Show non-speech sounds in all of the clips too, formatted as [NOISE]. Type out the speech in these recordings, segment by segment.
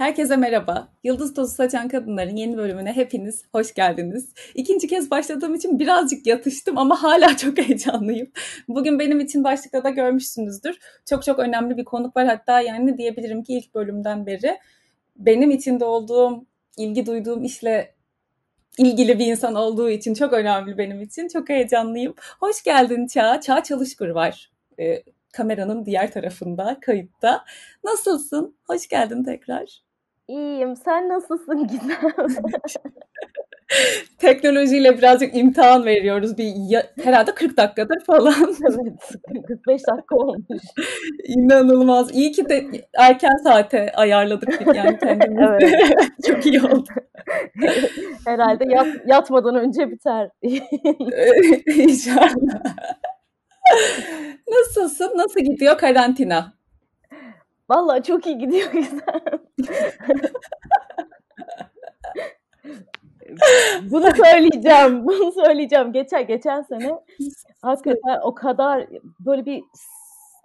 Herkese merhaba. Yıldız Tozu Saçan Kadınların yeni bölümüne hepiniz hoş geldiniz. İkinci kez başladığım için birazcık yatıştım ama hala [LAUGHS] çok heyecanlıyım. Bugün benim için başlıkta da görmüşsünüzdür. Çok çok önemli bir konuk var. Hatta yani diyebilirim ki ilk bölümden beri benim içinde olduğum, ilgi duyduğum işle ilgili bir insan olduğu için çok önemli benim için. Çok heyecanlıyım. Hoş geldin Çağ. Çağ Çalışkur var. Ee, kameranın diğer tarafında, kayıtta. Nasılsın? Hoş geldin tekrar. İyiyim. Sen nasılsın Gizem? [LAUGHS] Teknolojiyle birazcık imtihan veriyoruz. Bir ya, herhalde 40 dakikadır falan. [LAUGHS] evet. 45 dakika olmuş. İnanılmaz. İyi ki de erken saate ayarladık yani [LAUGHS] kendimizi. evet. Çok iyi oldu. Herhalde yat, yatmadan önce biter. İnşallah. Nasılsın? Nasıl gidiyor karantina? Vallahi çok iyi gidiyor güzel. [LAUGHS] bunu söyleyeceğim. Bunu söyleyeceğim. Geçen geçen sene hakikaten o kadar böyle bir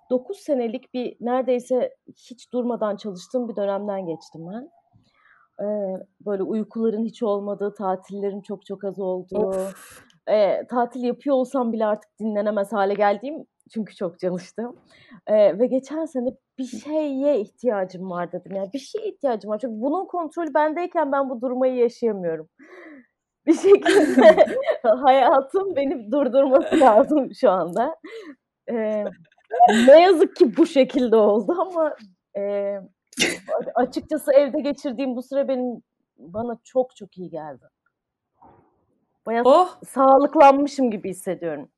9 senelik bir neredeyse hiç durmadan çalıştığım bir dönemden geçtim ben. Ee, böyle uykuların hiç olmadığı, tatillerin çok çok az olduğu, e, tatil yapıyor olsam bile artık dinlenemez hale geldiğim çünkü çok çalıştım. E, ve geçen sene bir şeye ihtiyacım var dedim. Yani bir şeye ihtiyacım var. Çünkü bunun kontrolü bendeyken ben bu durmayı yaşayamıyorum. Bir şekilde [LAUGHS] [LAUGHS] hayatım beni durdurması lazım şu anda. E, ne yazık ki bu şekilde oldu ama e, açıkçası evde geçirdiğim bu süre benim bana çok çok iyi geldi. Bayağı oh. sağlıklanmışım gibi hissediyorum.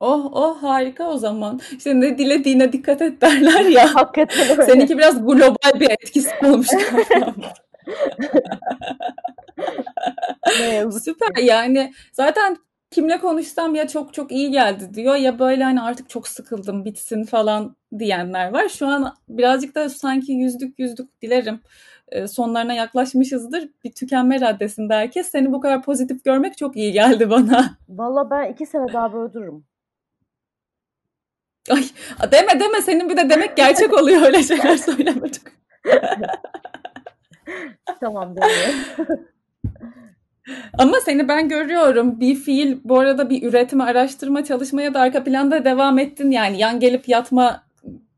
Oh oh harika o zaman. İşte ne dilediğine dikkat et derler ya. [LAUGHS] Hakikaten öyle. Seninki biraz global bir etkisi olmuş. Süper yani zaten kimle konuşsam ya çok çok iyi geldi diyor ya böyle hani artık çok sıkıldım bitsin falan diyenler var. Şu an birazcık da sanki yüzdük yüzdük dilerim e, sonlarına yaklaşmışızdır. Bir tükenme raddesinde herkes. Seni bu kadar pozitif görmek çok iyi geldi bana. Valla ben iki sene daha böyle dururum. Ay deme deme senin bir de demek gerçek oluyor öyle şeyler [LAUGHS] söylemedik. tamam demiyorum. [LAUGHS] Ama seni ben görüyorum. Bir fiil bu arada bir üretme, araştırma, çalışmaya da arka planda devam ettin. Yani yan gelip yatma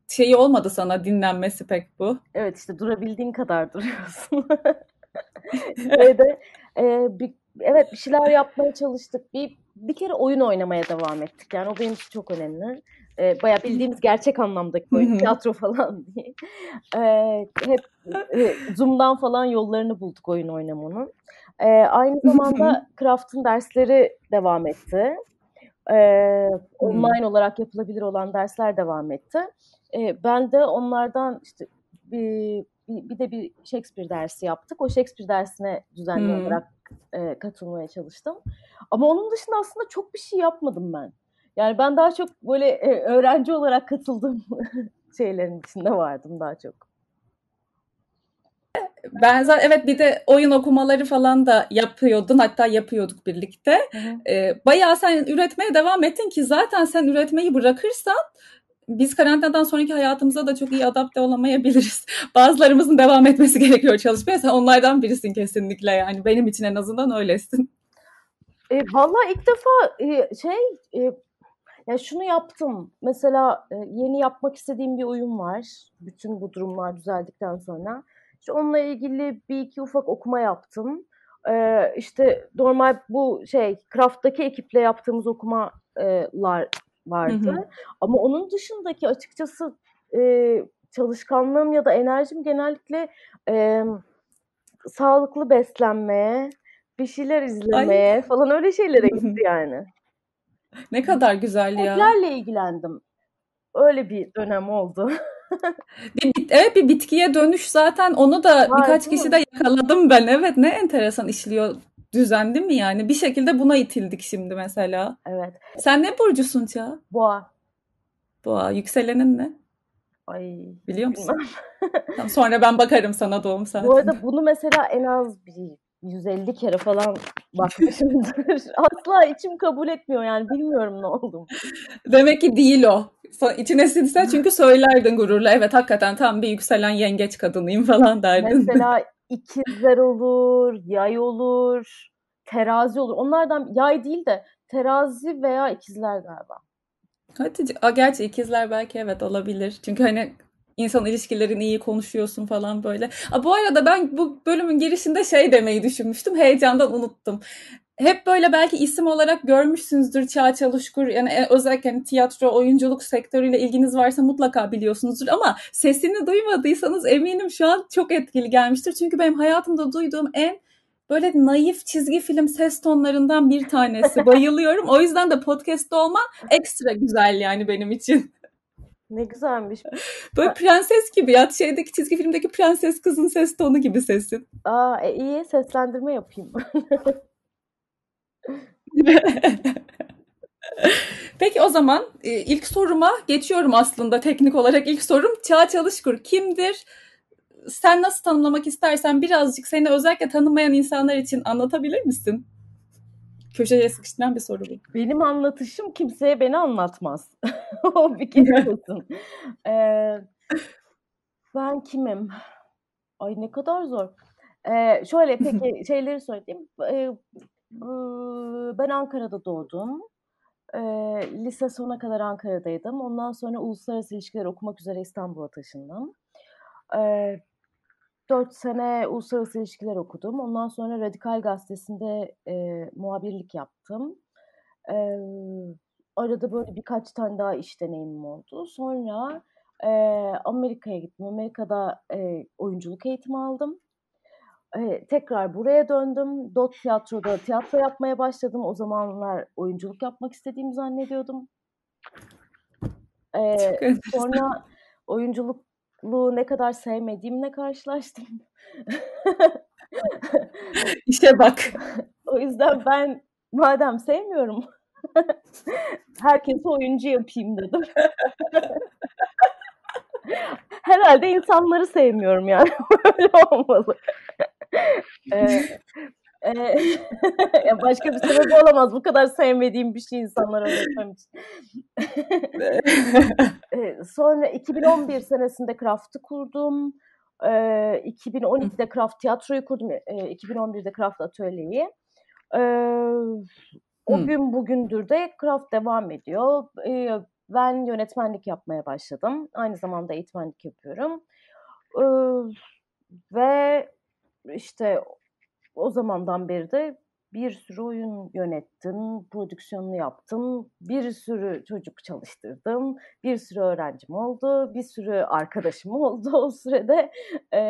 şeyi olmadı sana dinlenmesi pek bu. Evet işte durabildiğin kadar duruyorsun. [LAUGHS] De e, bir, evet bir şeyler yapmaya çalıştık. Bir bir kere oyun oynamaya devam ettik. Yani o benim için çok önemli. E, bayağı bildiğimiz gerçek anlamdaki oyun, tiyatro falan [LAUGHS] diye. E, hep e, Zoom'dan falan yollarını bulduk oyun oynamanın. E, aynı zamanda Craft'ın dersleri devam etti. E, online olarak yapılabilir olan dersler devam etti. E, ben de onlardan işte bir, bir, bir de bir Shakespeare dersi yaptık. O Shakespeare dersine düzenli hmm. olarak e, katılmaya çalıştım. Ama onun dışında aslında çok bir şey yapmadım ben. Yani ben daha çok böyle e, öğrenci olarak katıldığım [LAUGHS] şeylerin içinde vardım daha çok. Ben zaten evet bir de oyun okumaları falan da yapıyordun hatta yapıyorduk birlikte. Ee, bayağı sen üretmeye devam ettin ki zaten sen üretmeyi bırakırsan biz karantinadan sonraki hayatımıza da çok iyi adapte olamayabiliriz. [LAUGHS] Bazılarımızın devam etmesi gerekiyor çalışmaya. Sen onlardan birisin kesinlikle yani. Benim için en azından öylesin. E, vallahi ilk defa e, şey e, ya şunu yaptım. Mesela e, yeni yapmak istediğim bir oyun var. Bütün bu durumlar düzeldikten sonra. İşte onunla ilgili bir iki ufak okuma yaptım. Ee, işte normal bu şey Craft'taki ekiple yaptığımız okumalar vardı. Hı hı. Ama onun dışındaki açıkçası e, çalışkanlığım ya da enerjim genellikle e, sağlıklı beslenmeye, bir şeyler izlemeye Ay. falan öyle şeylere gitti [LAUGHS] yani. Ne kadar güzel ya. Etlerle ilgilendim. Öyle bir dönem oldu. [LAUGHS] bir, evet bir bitkiye dönüş zaten onu da Var, birkaç kişi de yakaladım ben. Evet ne enteresan işliyor düzen değil mi yani? Bir şekilde buna itildik şimdi mesela. Evet. Sen ne burcusun Ça? Boğa. Boğa. Yükselenin ne? Ay. Biliyor musun? tamam, sonra ben bakarım sana doğum saati. Bu arada bunu mesela en az bir 150 kere falan bakmışımdır. [LAUGHS] Asla içim kabul etmiyor yani bilmiyorum ne oldum. Demek ki değil o. İçine sinse [LAUGHS] çünkü söylerdin gururla. Evet hakikaten tam bir yükselen yengeç kadınıyım falan derdin. Mesela [LAUGHS] ikizler olur, yay olur, terazi olur. Onlardan yay değil de terazi veya ikizler galiba. Hadi, gerçi ikizler belki evet olabilir. Çünkü hani insan ilişkilerini iyi konuşuyorsun falan böyle. A, bu arada ben bu bölümün girişinde şey demeyi düşünmüştüm. Heyecandan unuttum. Hep böyle belki isim olarak görmüşsünüzdür Çağ Çalışkur. Yani e, özellikle hani tiyatro, oyunculuk sektörüyle ilginiz varsa mutlaka biliyorsunuzdur. Ama sesini duymadıysanız eminim şu an çok etkili gelmiştir. Çünkü benim hayatımda duyduğum en böyle naif çizgi film ses tonlarından bir tanesi. [LAUGHS] Bayılıyorum. O yüzden de podcast'te olman ekstra güzel yani benim için. Ne güzelmiş. [LAUGHS] Böyle prenses gibi ya. Şeydeki çizgi filmdeki prenses kızın ses tonu gibi sesin. Aa e, iyi seslendirme yapayım. [LAUGHS] Peki o zaman e, ilk soruma geçiyorum aslında teknik olarak. ilk sorum Çağ Çalışkur kimdir? Sen nasıl tanımlamak istersen birazcık seni özellikle tanımayan insanlar için anlatabilir misin? Köşeye sıkıştıran bir soru bu. Benim anlatışım kimseye beni anlatmaz. [LAUGHS] o bir kere olsun. Ee, ben kimim? Ay ne kadar zor. Ee, şöyle peki [LAUGHS] şeyleri söyleyeyim. Ee, ben Ankara'da doğdum. Ee, lise sona kadar Ankara'daydım. Ondan sonra uluslararası ilişkiler okumak üzere İstanbul'a taşındım. Ee, 4 sene uluslararası ilişkiler okudum. Ondan sonra Radikal Gazetesi'nde e, muhabirlik yaptım. E, arada böyle birkaç tane daha iş deneyimim oldu. Sonra e, Amerika'ya gittim. Amerika'da e, oyunculuk eğitimi aldım. E, tekrar buraya döndüm. Dot Tiyatro'da tiyatro yapmaya başladım. O zamanlar oyunculuk yapmak istediğimi zannediyordum. E, sonra oyunculuk bu ne kadar sevmediğimle karşılaştım. [LAUGHS] İşe bak. [LAUGHS] o yüzden ben madem sevmiyorum [LAUGHS] herkese oyuncu yapayım dedim. Herhalde insanları sevmiyorum yani. Öyle olmalı. ee, [LAUGHS] ya başka bir sebep olamaz. Bu kadar sevmediğim bir şey insanlara öğretmem için. [LAUGHS] sonra 2011 senesinde Craft'ı kurdum. 2012'de Craft tiyatroyu kurdum. 2011'de Craft atölyeyi. O hmm. gün bugündür de Craft devam ediyor. Ben yönetmenlik yapmaya başladım. Aynı zamanda eğitmenlik yapıyorum. Ve işte o zamandan beri de bir sürü oyun yönettim, prodüksiyonunu yaptım, bir sürü çocuk çalıştırdım, bir sürü öğrencim oldu, bir sürü arkadaşım [LAUGHS] oldu o sürede e,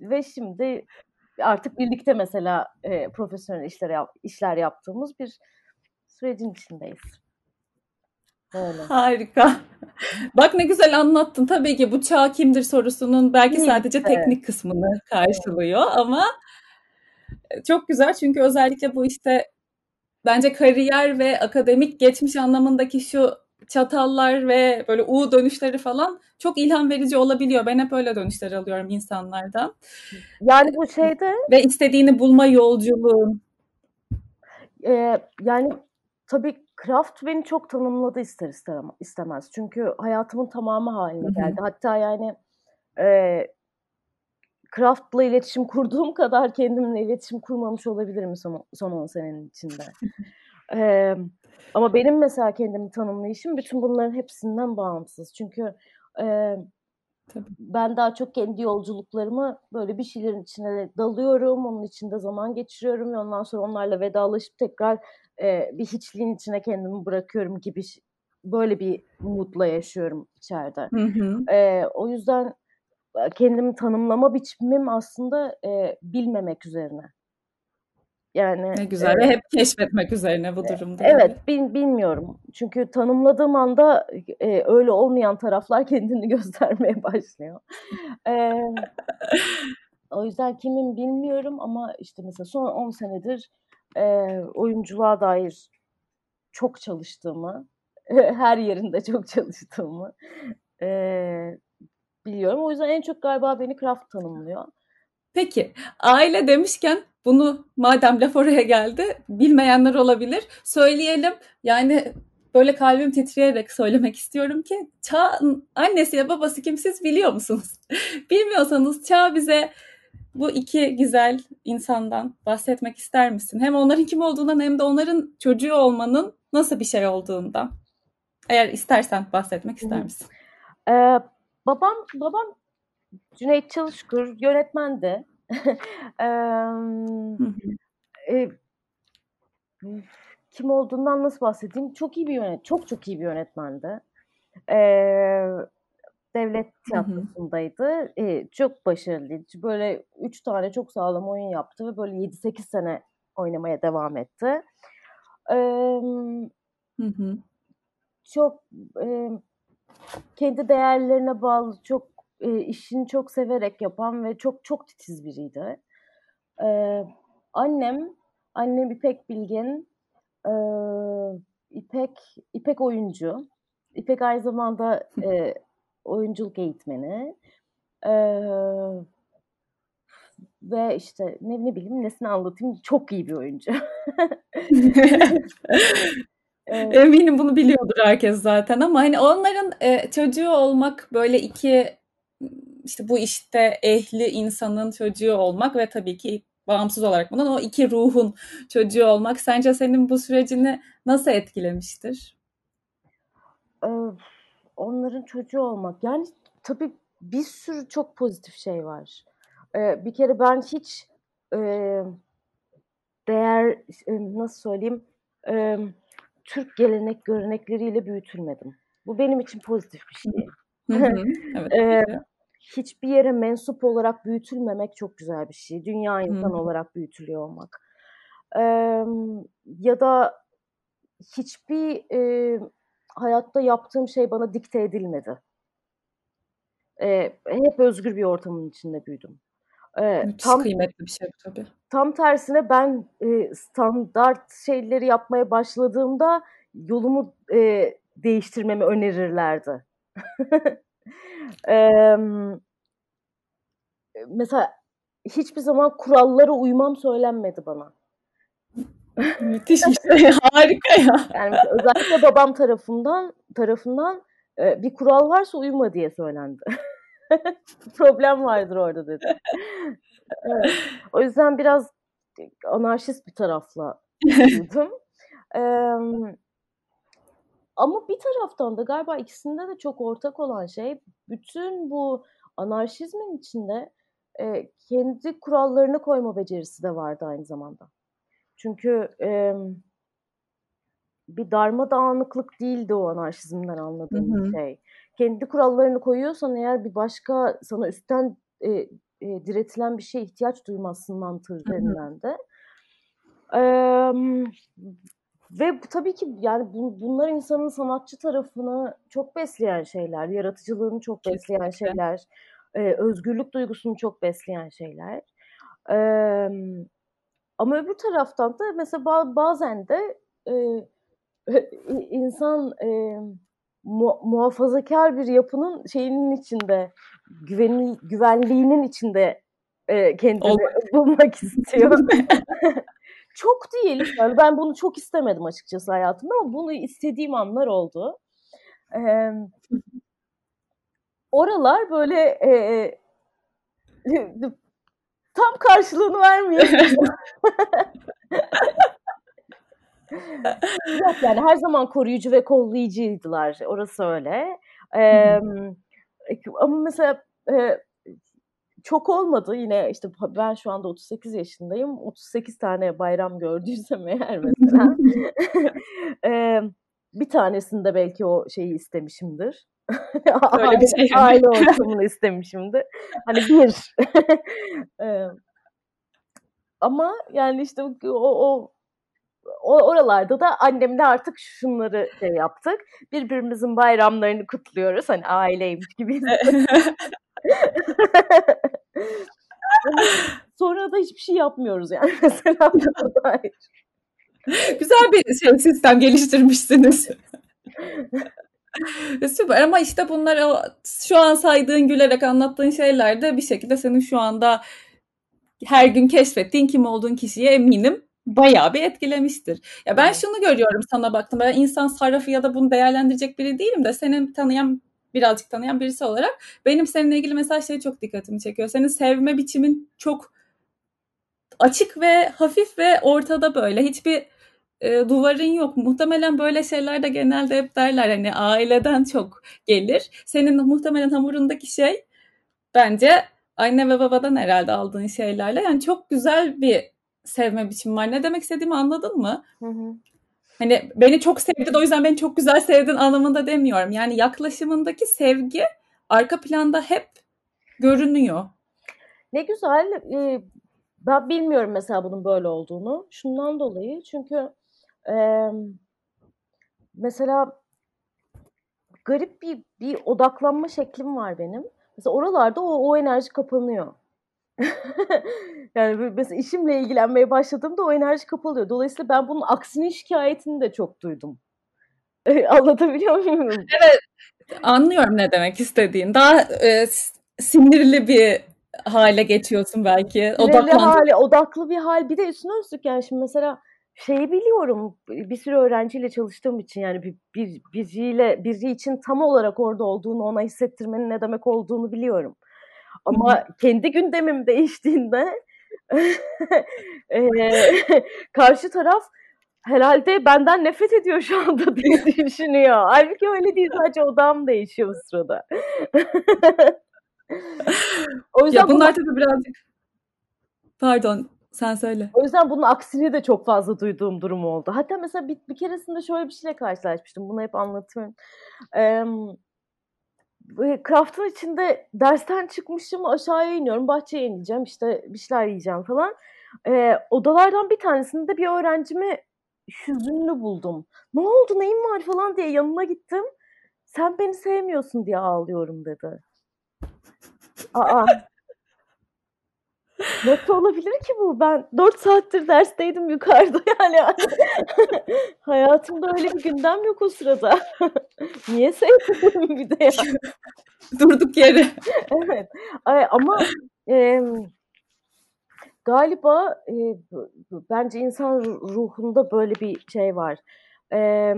ve şimdi artık birlikte mesela e, profesyonel işler yap, işler yaptığımız bir sürecin içindeyiz. Öyle. [LAUGHS] Harika. Bak ne güzel anlattın. Tabii ki bu çağ kimdir sorusunun belki sadece teknik kısmını karşılıyor ama çok güzel çünkü özellikle bu işte bence kariyer ve akademik geçmiş anlamındaki şu çatallar ve böyle U dönüşleri falan çok ilham verici olabiliyor. Ben hep öyle dönüşler alıyorum insanlardan. Yani bu şeyde ve istediğini bulma yolculuğu. Ee, yani tabii Kraft beni çok tanımladı ister istemez. Çünkü hayatımın tamamı haline geldi. Hatta yani e, Craft'la iletişim kurduğum kadar kendimle iletişim kurmamış olabilirim son, son 10 senenin içinde. [LAUGHS] ee, ama benim mesela kendimi tanımlayışım bütün bunların hepsinden bağımsız. Çünkü e, ben daha çok kendi yolculuklarımı böyle bir şeylerin içine dalıyorum. Onun içinde zaman geçiriyorum ve ondan sonra onlarla vedalaşıp tekrar e, bir hiçliğin içine kendimi bırakıyorum gibi böyle bir mutla yaşıyorum içeride. Hı hı. E, o yüzden kendimi tanımlama biçimim aslında e, bilmemek üzerine. Yani ne güzel e, ve hep keşfetmek üzerine bu durumda. Evet, bil, bilmiyorum. Çünkü tanımladığım anda e, öyle olmayan taraflar [LAUGHS] kendini göstermeye başlıyor. e, o yüzden kimin bilmiyorum ama işte mesela son 10 senedir e, oyunculuğa dair çok çalıştığımı, [LAUGHS] her yerinde çok çalıştığımı e, biliyorum. O yüzden en çok galiba beni Kraft tanımlıyor. Peki aile demişken bunu madem laf oraya geldi bilmeyenler olabilir. Söyleyelim yani böyle kalbim titreyerek söylemek istiyorum ki Çağ annesi ya babası kim siz biliyor musunuz? [LAUGHS] Bilmiyorsanız Çağ bize bu iki güzel insandan bahsetmek ister misin? Hem onların kim olduğundan hem de onların çocuğu olmanın nasıl bir şey olduğundan. Eğer istersen bahsetmek ister misin? Ee, babam babam Cüneyt Çalışkur yönetmendi. [LAUGHS] e, kim olduğundan nasıl bahsedeyim? Çok iyi bir yönet, çok çok iyi bir yönetmendi. Ee, devlet tiyatrosundaydı. Ee, çok başarılıydı. Böyle üç tane çok sağlam oyun yaptı ve böyle 7-8 sene oynamaya devam etti. Ee, hı hı. Çok e, kendi değerlerine bağlı, çok e, işini çok severek yapan ve çok çok titiz biriydi. Ee, annem, annem İpek Bilgin, e, İpek İpek oyuncu. İpek aynı zamanda e, [LAUGHS] oyunculuk eğitmeni. E, ve işte ne, ne bileyim nesini anlatayım çok iyi bir oyuncu. [LAUGHS] [LAUGHS] Eminim bunu biliyordur herkes zaten ama hani onların e, çocuğu olmak böyle iki işte bu işte ehli insanın çocuğu olmak ve tabii ki bağımsız olarak bundan o iki ruhun çocuğu olmak sence senin bu sürecini nasıl etkilemiştir? Ee, onların çocuğu olmak yani tabii bir sürü çok pozitif şey var. Ee, bir kere ben hiç e, değer e, nasıl söyleyeyim e, Türk gelenek görenekleriyle büyütülmedim. Bu benim için pozitif bir şey. evet, [LAUGHS] ee, hiçbir yere mensup olarak büyütülmemek çok güzel bir şey. Dünya insan olarak büyütülüyor olmak. Ee, ya da hiçbir e, hayatta yaptığım şey bana dikte edilmedi. Ee, hep özgür bir ortamın içinde büyüdüm. Ee, tam kıymetli bir şey bu tabii. Tam tersine ben e, standart şeyleri yapmaya başladığımda yolumu e, değiştirmemi önerirlerdi. [LAUGHS] Ee, mesela hiçbir zaman kurallara uymam söylenmedi bana. Müthiş bir şey, [LAUGHS] harika ya. Yani özellikle babam tarafından tarafından e, bir kural varsa uyuma diye söylendi. [LAUGHS] [LAUGHS] Problem vardır orada dedi. Evet. O yüzden biraz anarşist bir tarafla duydum. [LAUGHS] ee, ama bir taraftan da galiba ikisinde de çok ortak olan şey bütün bu anarşizmin içinde e, kendi kurallarını koyma becerisi de vardı aynı zamanda. Çünkü e, bir darmadağınıklık değildi o anarşizmden anladığım hı hı. şey. Kendi kurallarını koyuyorsan eğer bir başka sana üstten e, e, diretilen bir şeye ihtiyaç duymazsın mantığı üzerinden de. E, ve tabii ki yani bu, bunlar insanın sanatçı tarafını çok besleyen şeyler, yaratıcılığını çok besleyen Kesinlikle. şeyler, e, özgürlük duygusunu çok besleyen şeyler. E, ama öbür taraftan da mesela bazen de e, [LAUGHS] insan e, mu, muhafazakar bir yapının şeyinin içinde, güven, güvenliğinin içinde e, kendini Olmak. bulmak [LAUGHS] istiyor. [LAUGHS] çok değil. Yani ben bunu çok istemedim açıkçası hayatımda ama bunu istediğim anlar oldu. Ee, oralar böyle e, e, [LAUGHS] tam karşılığını vermiyor. Yok yani her zaman koruyucu ve kollayıcıydılar. Orası öyle. Ee, ama mesela e, çok olmadı. Yine işte ben şu anda 38 yaşındayım. 38 tane bayram gördüysem [LAUGHS] eğer mesela [LAUGHS] ee, bir tanesinde belki o şeyi istemişimdir. [LAUGHS] Öyle bir şey. aile ortamını istemişimdir. Hani bir. Ee, ama yani işte o, o o oralarda da annemle artık şunları şey yaptık. Birbirimizin bayramlarını kutluyoruz. Hani aileymiş gibi. [LAUGHS] Sonra da hiçbir şey yapmıyoruz yani [LAUGHS] mesela. Güzel bir şey, sistem geliştirmişsiniz. [LAUGHS] Süper ama işte bunlar şu an saydığın gülerek anlattığın şeyler de bir şekilde senin şu anda her gün keşfettiğin kim olduğun kişiye eminim bayağı bir etkilemiştir. Ya ben şunu görüyorum sana baktım. Ben insan sarrafı ya da bunu değerlendirecek biri değilim de senin tanıyan birazcık tanıyan birisi olarak benim seninle ilgili mesela şey çok dikkatimi çekiyor. Senin sevme biçimin çok açık ve hafif ve ortada böyle. Hiçbir e, duvarın yok. Muhtemelen böyle şeyler de genelde hep derler hani aileden çok gelir. Senin muhtemelen hamurundaki şey bence anne ve babadan herhalde aldığın şeylerle. Yani çok güzel bir sevme biçimi var. Ne demek istediğimi anladın mı? Hı hı. Hani beni çok sevdin o yüzden beni çok güzel sevdin anlamında demiyorum. Yani yaklaşımındaki sevgi arka planda hep görünüyor. Ne güzel. Ee, ben bilmiyorum mesela bunun böyle olduğunu. Şundan dolayı çünkü e, mesela garip bir bir odaklanma şeklim var benim. Mesela oralarda o, o enerji kapanıyor. [LAUGHS] yani mesela işimle ilgilenmeye başladığımda o enerji kapalıyor. Dolayısıyla ben bunun aksini şikayetini de çok duydum. [LAUGHS] Anlatabiliyor muyum? [LAUGHS] Evet. Anlıyorum ne demek istediğin. Daha e, sinirli bir hale geçiyorsun belki. Sinirli hali, odaklı bir hal. Bir de üstüne üstlük yani şimdi mesela şeyi biliyorum bir sürü öğrenciyle çalıştığım için yani bir, bir biriyle biri için tam olarak orada olduğunu ona hissettirmenin ne demek olduğunu biliyorum. Ama kendi gündemim değiştiğinde [LAUGHS] e, karşı taraf herhalde benden nefret ediyor şu anda diye [LAUGHS] düşünüyor. Halbuki öyle değil sadece odam değişiyor bu sırada. o yüzden ya bunlar bunu... tabii birazcık pardon sen söyle. O yüzden bunun aksini de çok fazla duyduğum durum oldu. Hatta mesela bir, bir keresinde şöyle bir şeyle karşılaşmıştım. Bunu hep anlatıyorum. Ee, craft'ın içinde dersten çıkmışım aşağıya iniyorum. Bahçeye ineceğim işte bir şeyler yiyeceğim falan. Ee, odalardan bir tanesinde bir öğrencimi hüzünlü buldum. Ne oldu neyin var falan diye yanına gittim. Sen beni sevmiyorsun diye ağlıyorum dedi. Aa. Nasıl olabilir ki bu? Ben 4 saattir dersteydim yukarıda [LAUGHS] yani. Hayatımda öyle bir gündem yok o sırada. [LAUGHS] Niye sevdim bir de ya? [LAUGHS] Durduk yere. evet. Ay, ama e, galiba e, bence insan ruhunda böyle bir şey var. E,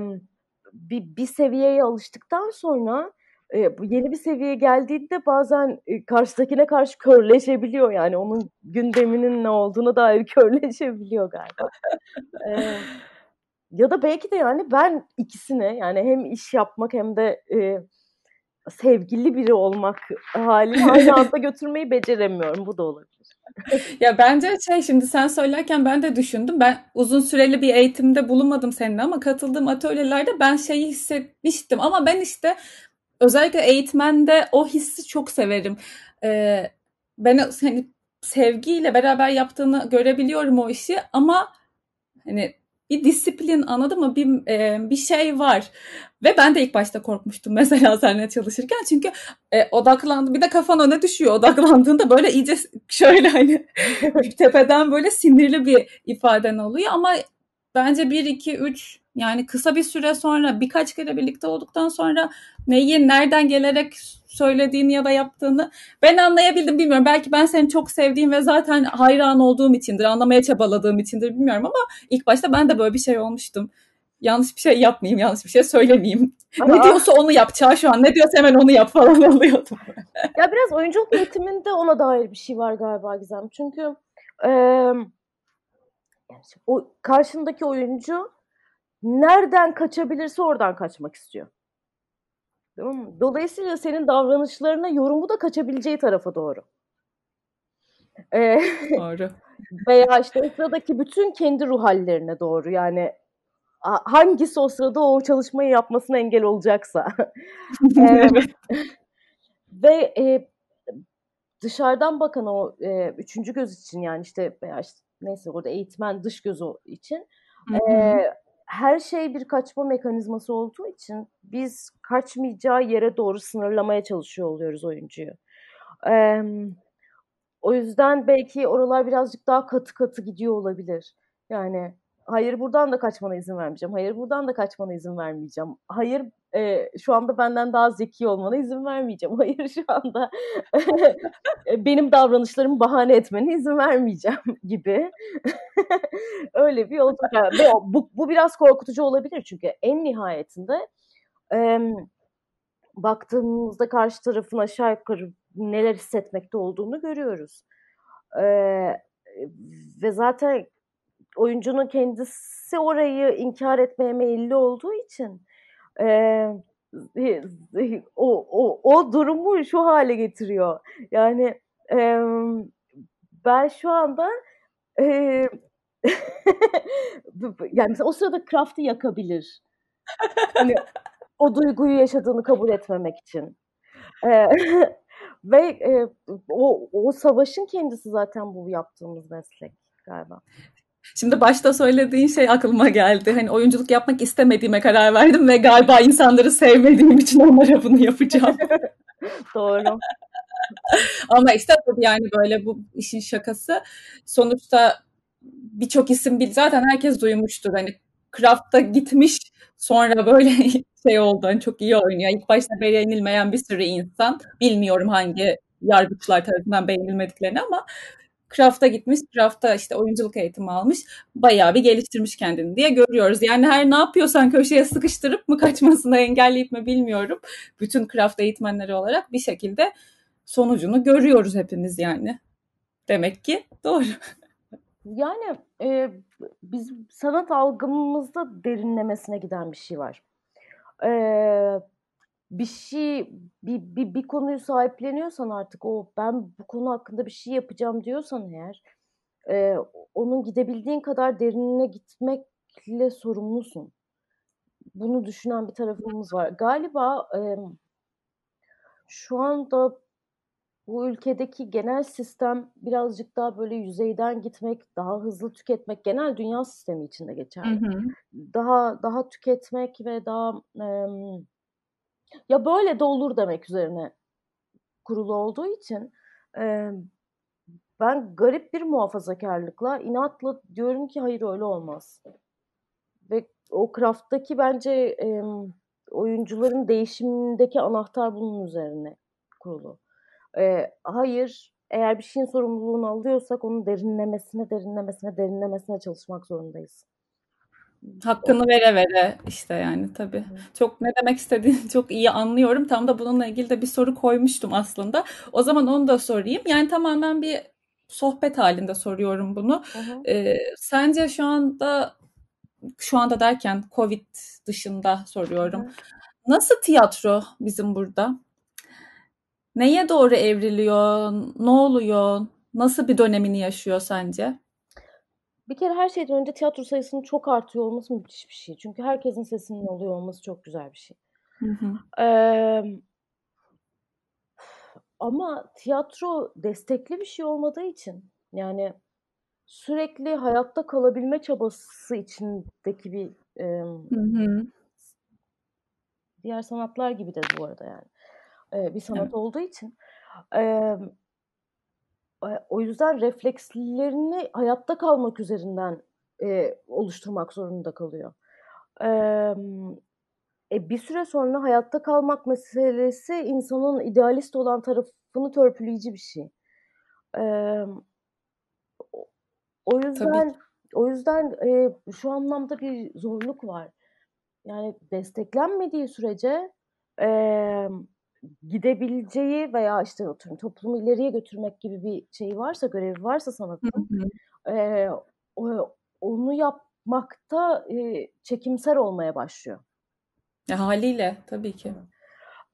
bir, bir seviyeye alıştıktan sonra e, yeni bir seviyeye geldiğinde bazen e, karşıdakine karşı körleşebiliyor yani onun gündeminin ne olduğuna dair [LAUGHS] körleşebiliyor galiba. e, ya da belki de yani ben ikisine yani hem iş yapmak hem de e, sevgili biri olmak halini aynı [LAUGHS] anda götürmeyi beceremiyorum. Bu da olabilir. ya bence şey şimdi sen söylerken ben de düşündüm. Ben uzun süreli bir eğitimde bulunmadım seninle ama katıldığım atölyelerde ben şeyi hissetmiştim. Ama ben işte özellikle eğitmende o hissi çok severim. Ee, ben hani sevgiyle beraber yaptığını görebiliyorum o işi ama hani bir disiplin anladın mı? Bir e, bir şey var. Ve ben de ilk başta korkmuştum [LAUGHS] mesela seninle çalışırken. Çünkü e, odaklandı. Bir de kafan öne düşüyor. Odaklandığında böyle iyice şöyle hani [LAUGHS] tepeden böyle sinirli bir ifaden oluyor. Ama bence 1, 2, 3 yani kısa bir süre sonra birkaç kere birlikte olduktan sonra neyi nereden gelerek söylediğini ya da yaptığını ben anlayabildim bilmiyorum. Belki ben seni çok sevdiğim ve zaten hayran olduğum içindir, anlamaya çabaladığım içindir bilmiyorum ama ilk başta ben de böyle bir şey olmuştum. Yanlış bir şey yapmayayım, yanlış bir şey söylemeyeyim. Aa. Ne diyorsa onu yapacağı şu an. Ne diyorsa hemen onu yap falan oluyordum. ya biraz oyunculuk eğitiminde ona dair bir şey var galiba Gizem. Çünkü e, o karşındaki oyuncu nereden kaçabilirse oradan kaçmak istiyor. Tamam? Dolayısıyla senin davranışlarına yorumu da kaçabileceği tarafa doğru. Ee, doğru. [LAUGHS] Veya işte o sıradaki bütün kendi ruh hallerine doğru. Yani hangisi o sırada o çalışmayı yapmasına engel olacaksa. [LAUGHS] ee, ve e, dışarıdan bakan o e, üçüncü göz için yani işte veya işte neyse orada eğitmen dış gözü için e, her şey bir kaçma mekanizması olduğu için biz kaçmayacağı yere doğru sınırlamaya çalışıyor oluyoruz oyuncuyu. Ee, o yüzden belki oralar birazcık daha katı katı gidiyor olabilir. Yani hayır buradan da kaçmana izin vermeyeceğim. Hayır buradan da kaçmana izin vermeyeceğim. Hayır e, şu anda benden daha zeki olmana izin vermeyeceğim. [LAUGHS] Hayır şu anda [LAUGHS] benim davranışlarımı bahane etmene izin vermeyeceğim [LAUGHS] gibi. Öyle bir yolculuk. Yani bu, bu biraz korkutucu olabilir çünkü en nihayetinde e, baktığımızda karşı tarafın aşağı yukarı neler hissetmekte olduğunu görüyoruz. E, ve zaten oyuncunun kendisi orayı inkar etmeye meyilli olduğu için e, o, o, o durumu şu hale getiriyor. Yani e, ben şu anda e, [LAUGHS] yani mesela o sırada Kraft'ı yakabilir. Hani o duyguyu yaşadığını kabul etmemek için. E, [LAUGHS] ve e, o, o savaşın kendisi zaten bu yaptığımız meslek galiba. Şimdi başta söylediğin şey aklıma geldi. Hani oyunculuk yapmak istemediğime karar verdim ve galiba insanları sevmediğim için onlara bunu yapacağım. [LAUGHS] Doğru. Ama işte yani böyle bu işin şakası. Sonuçta birçok isim bil zaten herkes duymuştur. Hani Craft'ta gitmiş sonra böyle [LAUGHS] şey oldu. Hani çok iyi oynuyor. İlk başta beğenilmeyen bir sürü insan. Bilmiyorum hangi yargıçlar tarafından beğenilmediklerini ama Craft'a gitmiş, Craft'ta işte oyunculuk eğitimi almış, bayağı bir geliştirmiş kendini diye görüyoruz. Yani her ne yapıyorsan köşeye sıkıştırıp mı kaçmasını engelleyip mi bilmiyorum. Bütün Craft eğitmenleri olarak bir şekilde sonucunu görüyoruz hepimiz yani. Demek ki doğru. Yani e, biz sanat algımızda derinlemesine giden bir şey var. E, bir şey bir, bir, bir konuyu sahipleniyorsan artık o ben bu konu hakkında bir şey yapacağım diyorsan eğer e, onun gidebildiğin kadar derinine gitmekle sorumlusun. Bunu düşünen bir tarafımız var. Galiba e, şu anda bu ülkedeki genel sistem birazcık daha böyle yüzeyden gitmek, daha hızlı tüketmek, genel dünya sistemi içinde geçerli. Hı hı. Daha daha tüketmek ve daha e, ya böyle de olur demek üzerine kurulu olduğu için e, ben garip bir muhafazakarlıkla inatla diyorum ki hayır öyle olmaz. Ve o Craft'taki bence e, oyuncuların değişimindeki anahtar bunun üzerine kurulu. E, hayır eğer bir şeyin sorumluluğunu alıyorsak onun derinlemesine derinlemesine derinlemesine çalışmak zorundayız. Hakkını vere vere işte yani tabii. Çok ne demek istediğini [LAUGHS] çok iyi anlıyorum. Tam da bununla ilgili de bir soru koymuştum aslında. O zaman onu da sorayım. Yani tamamen bir sohbet halinde soruyorum bunu. Ee, sence şu anda şu anda derken Covid dışında soruyorum. Hı hı. Nasıl tiyatro bizim burada? Neye doğru evriliyor? Ne oluyor? Nasıl bir dönemini yaşıyor sence? Bir kere her şeyden önce tiyatro sayısının çok artıyor olması müthiş bir şey. Çünkü herkesin sesinin oluyor olması çok güzel bir şey. Hı hı. Ee, ama tiyatro destekli bir şey olmadığı için yani sürekli hayatta kalabilme çabası içindeki bir e, hı hı. diğer sanatlar gibi de bu arada yani e, bir sanat evet. olduğu için e, o yüzden reflekslerini hayatta kalmak üzerinden e, oluşturmak zorunda kalıyor. E, e, bir süre sonra hayatta kalmak meselesi insanın idealist olan tarafını törpüleyici bir şey. E, o yüzden Tabii. o yüzden e, şu anlamda bir zorluk var. Yani desteklenmediği sürece e, gidebileceği veya işte oturum toplumu ileriye götürmek gibi bir şey varsa, görevi varsa sanatın e, onu yapmakta e, çekimser olmaya başlıyor. Ya, haliyle tabii ki.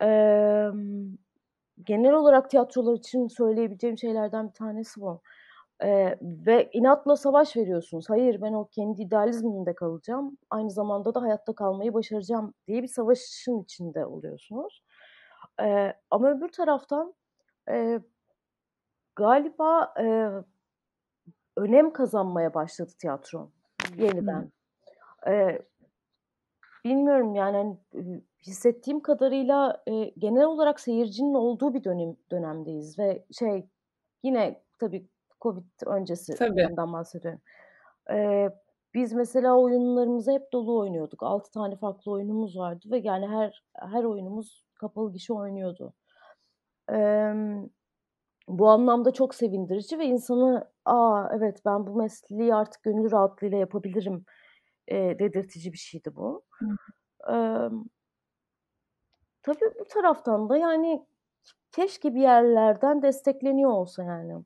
E, genel olarak tiyatrolar için söyleyebileceğim şeylerden bir tanesi bu. Ee, ve inatla savaş veriyorsunuz. Hayır ben o kendi idealizmimde kalacağım. Aynı zamanda da hayatta kalmayı başaracağım diye bir savaşın içinde oluyorsunuz. E, ama öbür taraftan e, galiba e, önem kazanmaya başladı tiyatro yeniden. E, bilmiyorum yani hani, hissettiğim kadarıyla e, genel olarak seyircinin olduğu bir dönem dönemdeyiz ve şey yine tabii Covid öncesi tabii. bahsediyorum. E, biz mesela oyunlarımızı hep dolu oynuyorduk. 6 tane farklı oyunumuz vardı ve yani her her oyunumuz kapalı gişe oynuyordu. Eee, bu anlamda çok sevindirici ve insanı aa evet ben bu mesleği artık gönül rahatlığıyla yapabilirim e, dedirtici bir şeydi bu. Eee, tabii bu taraftan da yani keşke bir yerlerden destekleniyor olsa yani.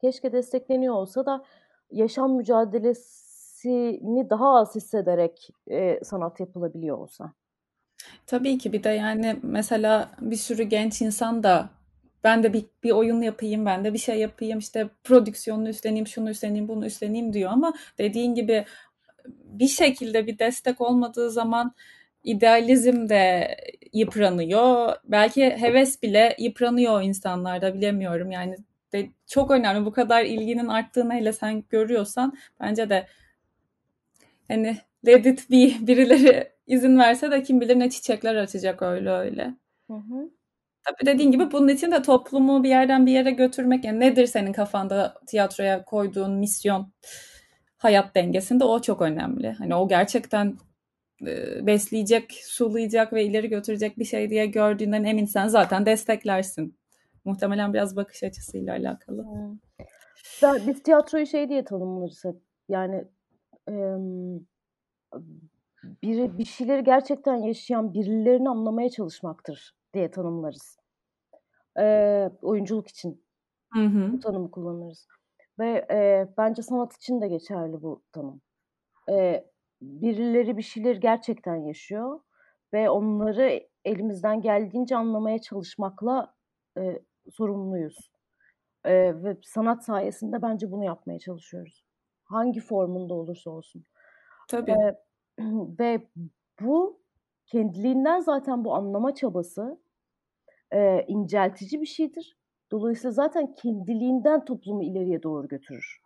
Keşke destekleniyor olsa da yaşam mücadelesini daha az hissederek e, sanat yapılabiliyor olsa. Tabii ki bir de yani mesela bir sürü genç insan da ben de bir, bir oyun yapayım, ben de bir şey yapayım, işte prodüksiyonunu üstleneyim, şunu üstleneyim, bunu üstleneyim diyor ama dediğin gibi bir şekilde bir destek olmadığı zaman idealizm de yıpranıyor. Belki heves bile yıpranıyor insanlarda bilemiyorum. Yani de çok önemli. Bu kadar ilginin arttığını hele sen görüyorsan bence de hani let it be birileri izin verse de kim bilir ne çiçekler açacak öyle öyle. Hı hı. Tabii dediğin gibi bunun için de toplumu bir yerden bir yere götürmek yani nedir senin kafanda tiyatroya koyduğun misyon hayat dengesinde o çok önemli. Hani o gerçekten e, besleyecek, sulayacak ve ileri götürecek bir şey diye gördüğünden eminsen zaten desteklersin. Muhtemelen biraz bakış açısıyla alakalı. Hmm. Ben, biz tiyatroyu şey diye tanımlarız hep. Yani bir, bir şeyleri gerçekten yaşayan birilerini anlamaya çalışmaktır diye tanımlarız. E, oyunculuk için hı hı. bu tanımı kullanırız. Ve e, bence sanat için de geçerli bu tanım. E, birileri bir şeyler gerçekten yaşıyor ve onları elimizden geldiğince anlamaya çalışmakla e, sorumluyuz. E, ve sanat sayesinde bence bunu yapmaya çalışıyoruz. Hangi formunda olursa olsun. Tabii. E, [CLEARS THROAT] ve bu kendiliğinden zaten bu anlama çabası e, inceltici bir şeydir. Dolayısıyla zaten kendiliğinden toplumu ileriye doğru götürür.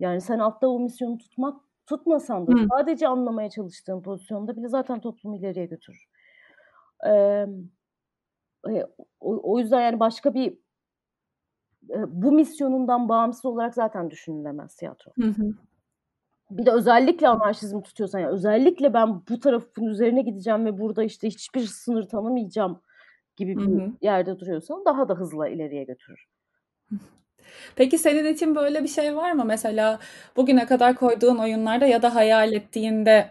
Yani sen altta o misyonu tutmak tutmasan da Hı. sadece anlamaya çalıştığın pozisyonda bile zaten toplumu ileriye götürür. Ee, o, o yüzden yani başka bir bu misyonundan bağımsız olarak zaten düşünülemez tiyatro. Hı hı. Bir de özellikle anarşizm tutuyorsan yani özellikle ben bu tarafın üzerine gideceğim ve burada işte hiçbir sınır tanımayacağım gibi bir hı hı. yerde duruyorsan daha da hızlı ileriye götürür. [LAUGHS] Peki senin için böyle bir şey var mı? Mesela bugüne kadar koyduğun oyunlarda ya da hayal ettiğinde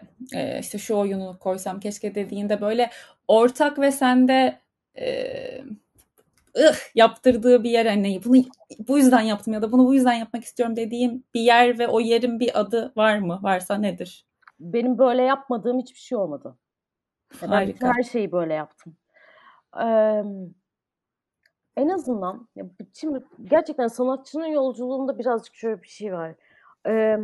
işte şu oyunu koysam keşke dediğinde böyle ortak ve sende e, ıh, yaptırdığı bir yer hani bunu bu yüzden yaptım ya da bunu bu yüzden yapmak istiyorum dediğim bir yer ve o yerin bir adı var mı? Varsa nedir? Benim böyle yapmadığım hiçbir şey olmadı. Harika. Ben her şeyi böyle yaptım. Ee, en azından ya şimdi gerçekten sanatçının yolculuğunda birazcık şöyle bir şey var. Ee,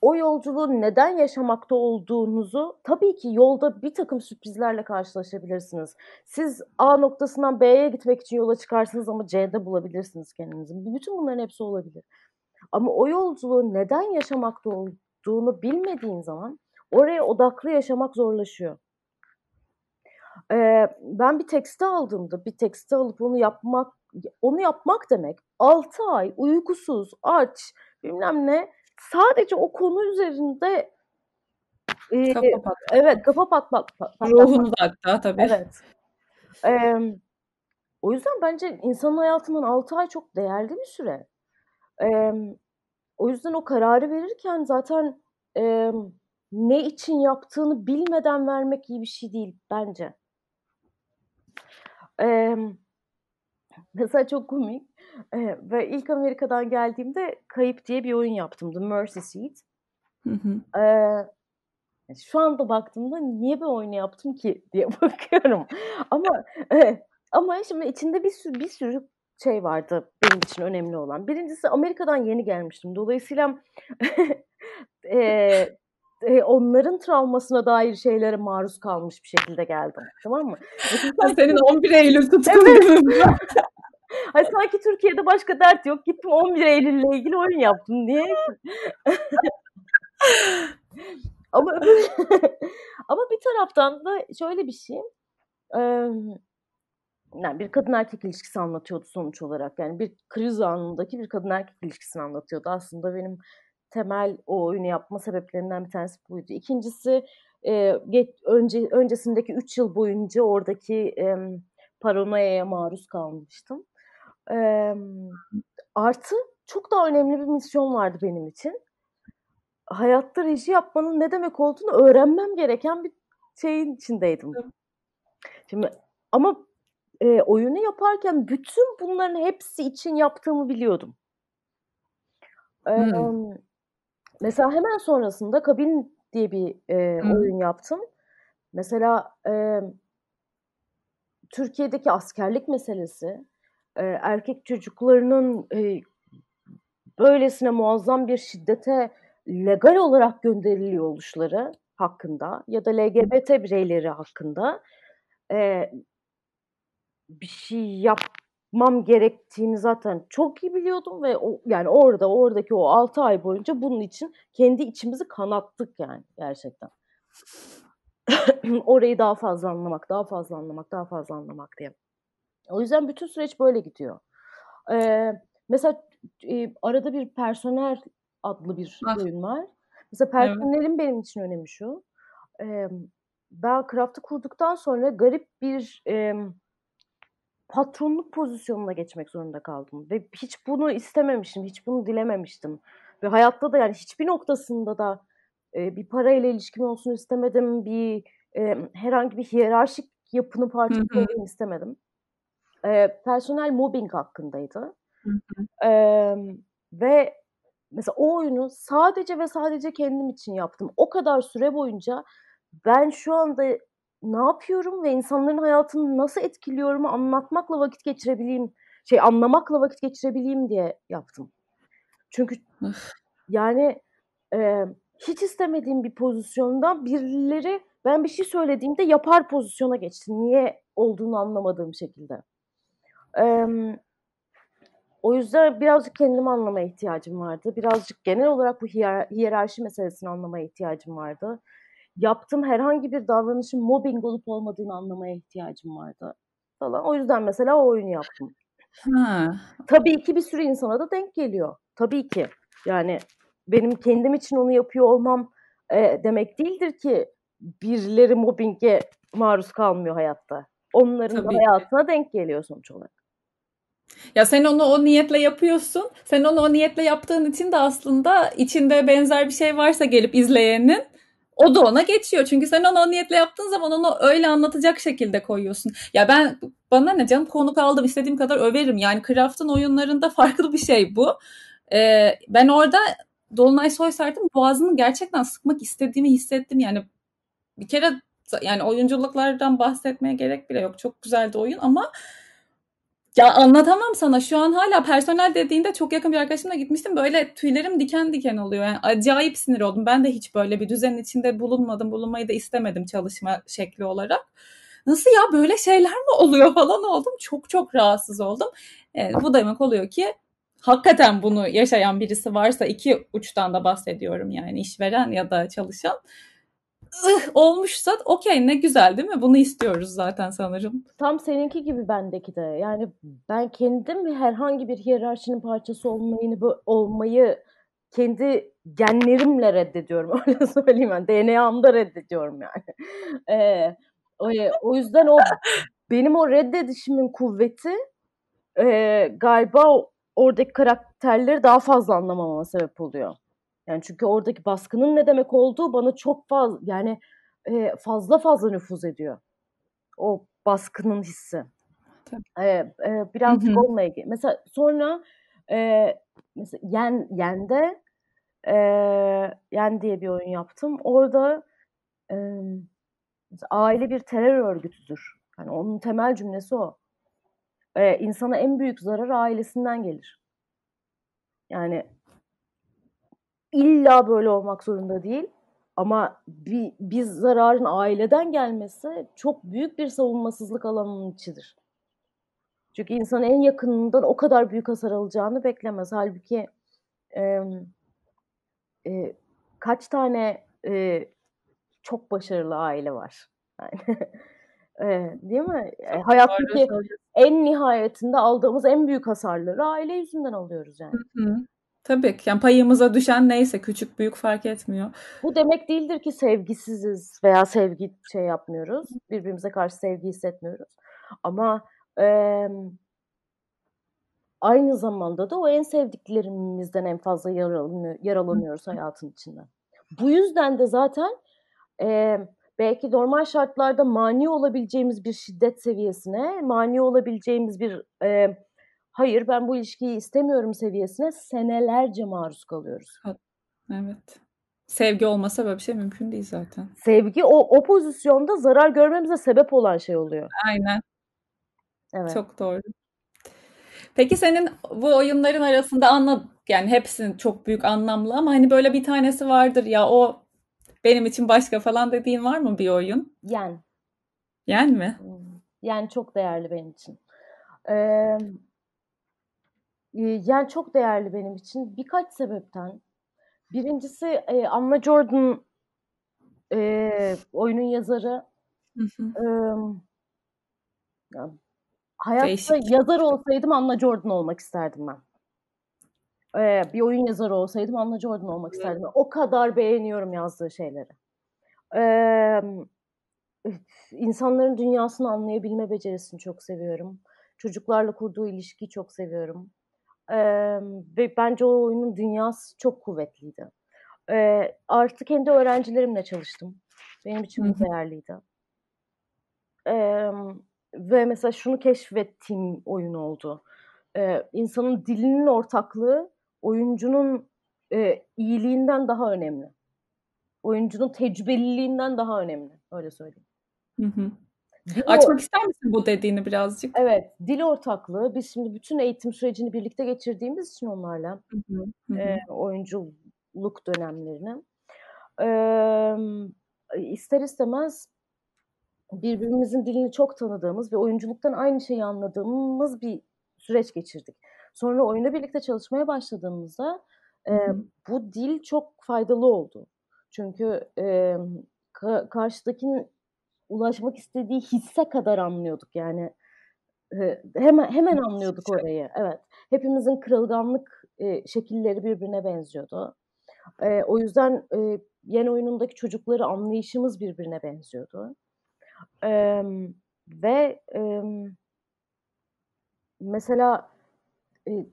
o yolculuğu neden yaşamakta olduğunuzu tabii ki yolda bir takım sürprizlerle karşılaşabilirsiniz. Siz A noktasından B'ye gitmek için yola çıkarsınız ama C'de bulabilirsiniz kendinizi. Bütün bunların hepsi olabilir. Ama o yolculuğu neden yaşamakta olduğunu bilmediğin zaman oraya odaklı yaşamak zorlaşıyor. Ee, ben bir tekste aldığımda bir tekste alıp onu yapmak onu yapmak demek 6 ay uykusuz, aç, bilmem ne sadece o konu üzerinde e, kafa pat. Evet, kafa pat pat. pat, pat Ruhunu da hatta tabii. Evet. Ee, o yüzden bence insanın hayatının 6 ay çok değerli bir süre. Ee, o yüzden o kararı verirken zaten e, ne için yaptığını bilmeden vermek iyi bir şey değil bence. Ee, mesela çok komik. Ve ilk Amerika'dan geldiğimde Kayıp diye bir oyun yaptım. The Mercy Seat. Hı hı. Şu anda baktığımda niye bir oyunu yaptım ki diye [LAUGHS] bakıyorum. ama e, ama şimdi içinde bir sürü bir sürü şey vardı benim için önemli olan. Birincisi Amerika'dan yeni gelmiştim. Dolayısıyla [LAUGHS] e, e, onların travmasına dair şeylere maruz kalmış bir şekilde geldim. Tamam mı? Senin 11 Eylül tutkun evet. [LAUGHS] Hayır, sanki Türkiye'de başka dert yok. Gittim 11 Eylül'le ilgili oyun yaptım diye. [LAUGHS] ama [LAUGHS] ama bir taraftan da şöyle bir şey. yani bir kadın erkek ilişkisi anlatıyordu sonuç olarak. Yani bir kriz anındaki bir kadın erkek ilişkisini anlatıyordu. Aslında benim temel o oyunu yapma sebeplerinden bir tanesi buydu. İkincisi e, geç, önce öncesindeki 3 yıl boyunca oradaki e, paranoyaya maruz kalmıştım. E, artı çok daha önemli bir misyon vardı benim için. Hayatta reji yapmanın ne demek olduğunu öğrenmem gereken bir şeyin içindeydim. Şimdi ama e, oyunu yaparken bütün bunların hepsi için yaptığımı biliyordum. Hmm. E, mesela hemen sonrasında Kabin diye bir e, hmm. oyun yaptım. Mesela e, Türkiye'deki askerlik meselesi, e, erkek çocuklarının e, böylesine muazzam bir şiddete legal olarak gönderiliyor oluşları hakkında ya da LGBT bireyleri hakkında e, bir şey yapmam gerektiğini zaten çok iyi biliyordum ve o, yani orada oradaki o 6 ay boyunca bunun için kendi içimizi kanattık yani gerçekten. [CLEARS THROAT] Orayı daha fazla anlamak, daha fazla anlamak, daha fazla anlamak diye. O yüzden bütün süreç böyle gidiyor. Ee, mesela e, arada bir personel adlı bir ah. oyun var. Mesela personelin evet. benim için önemi şu. E, ben Craft'ı kurduktan sonra garip bir e, patronluk pozisyonuna geçmek zorunda kaldım. Ve hiç bunu istememiştim, hiç bunu dilememiştim. Ve hayatta da yani hiçbir noktasında da e, bir parayla ilişkim olsun istemedim. Bir e, herhangi bir hiyerarşik yapının parçası olmayı istemedim. E, personel mobbing hakkındaydı. E, ve mesela o oyunu sadece ve sadece kendim için yaptım. O kadar süre boyunca ben şu anda ne yapıyorum ve insanların hayatını nasıl etkiliyorum anlatmakla vakit geçirebileyim, şey anlamakla vakit geçirebileyim diye yaptım. Çünkü yani e, hiç istemediğim bir pozisyondan birileri ben bir şey söylediğimde yapar pozisyona geçti. Niye olduğunu anlamadığım şekilde. E, o yüzden birazcık kendimi anlamaya ihtiyacım vardı. Birazcık genel olarak bu hiyer hiyerarşi meselesini anlamaya ihtiyacım vardı. Yaptığım herhangi bir davranışın mobbing olup olmadığını anlamaya ihtiyacım vardı falan. O yüzden mesela o oyunu yaptım. Ha. Tabii ki bir sürü insana da denk geliyor. Tabii ki. Yani benim kendim için onu yapıyor olmam e, demek değildir ki birileri mobbinge maruz kalmıyor hayatta. Onların Tabii. hayatına denk geliyor sonuç olarak. Ya sen onu o niyetle yapıyorsun. Sen onu o niyetle yaptığın için de aslında içinde benzer bir şey varsa gelip izleyenin o da ona geçiyor. Çünkü sen onu o niyetle yaptığın zaman onu öyle anlatacak şekilde koyuyorsun. Ya ben bana ne canım konuk aldım istediğim kadar överim. Yani Craft'ın oyunlarında [LAUGHS] farklı bir şey bu. Ee, ben orada Dolunay Soysart'ın boğazını gerçekten sıkmak istediğimi hissettim. Yani bir kere yani oyunculuklardan bahsetmeye gerek bile yok. Çok güzeldi oyun ama ya anlatamam sana. Şu an hala personel dediğinde çok yakın bir arkadaşımla gitmiştim. Böyle tüylerim diken diken oluyor. Yani acayip sinir oldum. Ben de hiç böyle bir düzenin içinde bulunmadım. Bulunmayı da istemedim çalışma şekli olarak. Nasıl ya böyle şeyler mi oluyor falan oldum. Çok çok rahatsız oldum. E, bu demek oluyor ki hakikaten bunu yaşayan birisi varsa iki uçtan da bahsediyorum yani işveren ya da çalışan ıh, olmuşsa okey ne güzel değil mi? Bunu istiyoruz zaten sanırım. Tam seninki gibi bendeki de. Yani ben kendim herhangi bir hiyerarşinin parçası olmayı, olmayı kendi genlerimle reddediyorum. [LAUGHS] Öyle söyleyeyim ben. DNA'mda reddediyorum yani. [LAUGHS] Ee, o, o yüzden o benim o reddedişimin kuvveti e, galiba oradaki karakterleri daha fazla anlamama sebep oluyor. Yani çünkü oradaki baskının ne demek olduğu bana çok fazla yani e, fazla fazla nüfuz ediyor. O baskının hissi. E, e, birazcık onunla ilgili. Mesela sonra e, mesela Yen, Yen'de e, Yen diye bir oyun yaptım. Orada e, aile bir terör örgütüdür. Yani onun temel cümlesi o. E, insana en büyük zarar ailesinden gelir. Yani illa böyle olmak zorunda değil. Ama bir, bir zararın aileden gelmesi çok büyük bir savunmasızlık alanının içidir. Çünkü insan en yakınından o kadar büyük hasar alacağını beklemez. Halbuki e, e, kaç tane e, çok başarılı aile var. Yani, [LAUGHS] e, değil mi? E, hayattaki en nihayetinde aldığımız en büyük hasarları aile yüzünden alıyoruz yani. Hı hı. Tabii ki. Yani payımıza düşen neyse küçük büyük fark etmiyor. Bu demek değildir ki sevgisiziz veya sevgi şey yapmıyoruz. Birbirimize karşı sevgi hissetmiyoruz. Ama e, aynı zamanda da o en sevdiklerimizden en fazla yaralanıyor, yaralanıyoruz hayatın içinde. Bu yüzden de zaten e, belki normal şartlarda mani olabileceğimiz bir şiddet seviyesine, mani olabileceğimiz bir e, hayır ben bu ilişkiyi istemiyorum seviyesine senelerce maruz kalıyoruz. Evet. Sevgi olmasa böyle bir şey mümkün değil zaten. Sevgi o, o pozisyonda zarar görmemize sebep olan şey oluyor. Aynen. Evet. Çok doğru. Peki senin bu oyunların arasında anla yani hepsinin çok büyük anlamlı ama hani böyle bir tanesi vardır ya o benim için başka falan dediğin var mı bir oyun? Yen. Yen mi? Yen çok değerli benim için. Ee, Yen çok değerli benim için birkaç sebepten. Birincisi e, Anna Jordan e, oyunun yazarı. Hı hı. E, hayatta Değişik. yazar olsaydım Anna Jordan olmak isterdim ben. Ee, bir oyun yazarı olsaydım Anna Jordan olmak evet. isterdim. O kadar beğeniyorum yazdığı şeyleri. Ee, insanların dünyasını anlayabilme becerisini çok seviyorum. Çocuklarla kurduğu ilişkiyi çok seviyorum. Ee, ve bence o oyunun dünyası çok kuvvetliydi. Ee, artı kendi öğrencilerimle çalıştım. Benim için bu değerliydi. Ee, ve mesela şunu keşfettiğim oyun oldu. Ee, insanın dilinin ortaklığı oyuncunun e, iyiliğinden daha önemli. Oyuncunun tecrübeliliğinden daha önemli. Öyle söyleyeyim. Hı hı. Dil Açmak ister misin bu dediğini birazcık? Evet, dil ortaklığı. Biz şimdi bütün eğitim sürecini birlikte geçirdiğimiz için onlarla hı hı, hı. E, oyunculuk dönemlerini e, ister istemez birbirimizin dilini çok tanıdığımız ve oyunculuktan aynı şeyi anladığımız bir süreç geçirdik. Sonra oyunda birlikte çalışmaya başladığımızda e, bu dil çok faydalı oldu. Çünkü e, ka- karşıdakinin ulaşmak istediği hisse kadar anlıyorduk yani. E, hemen hemen anlıyorduk orayı. Evet. Hepimizin kırılganlık e, şekilleri birbirine benziyordu. E, o yüzden e, yeni oyunundaki çocukları anlayışımız birbirine benziyordu. E, ve e, mesela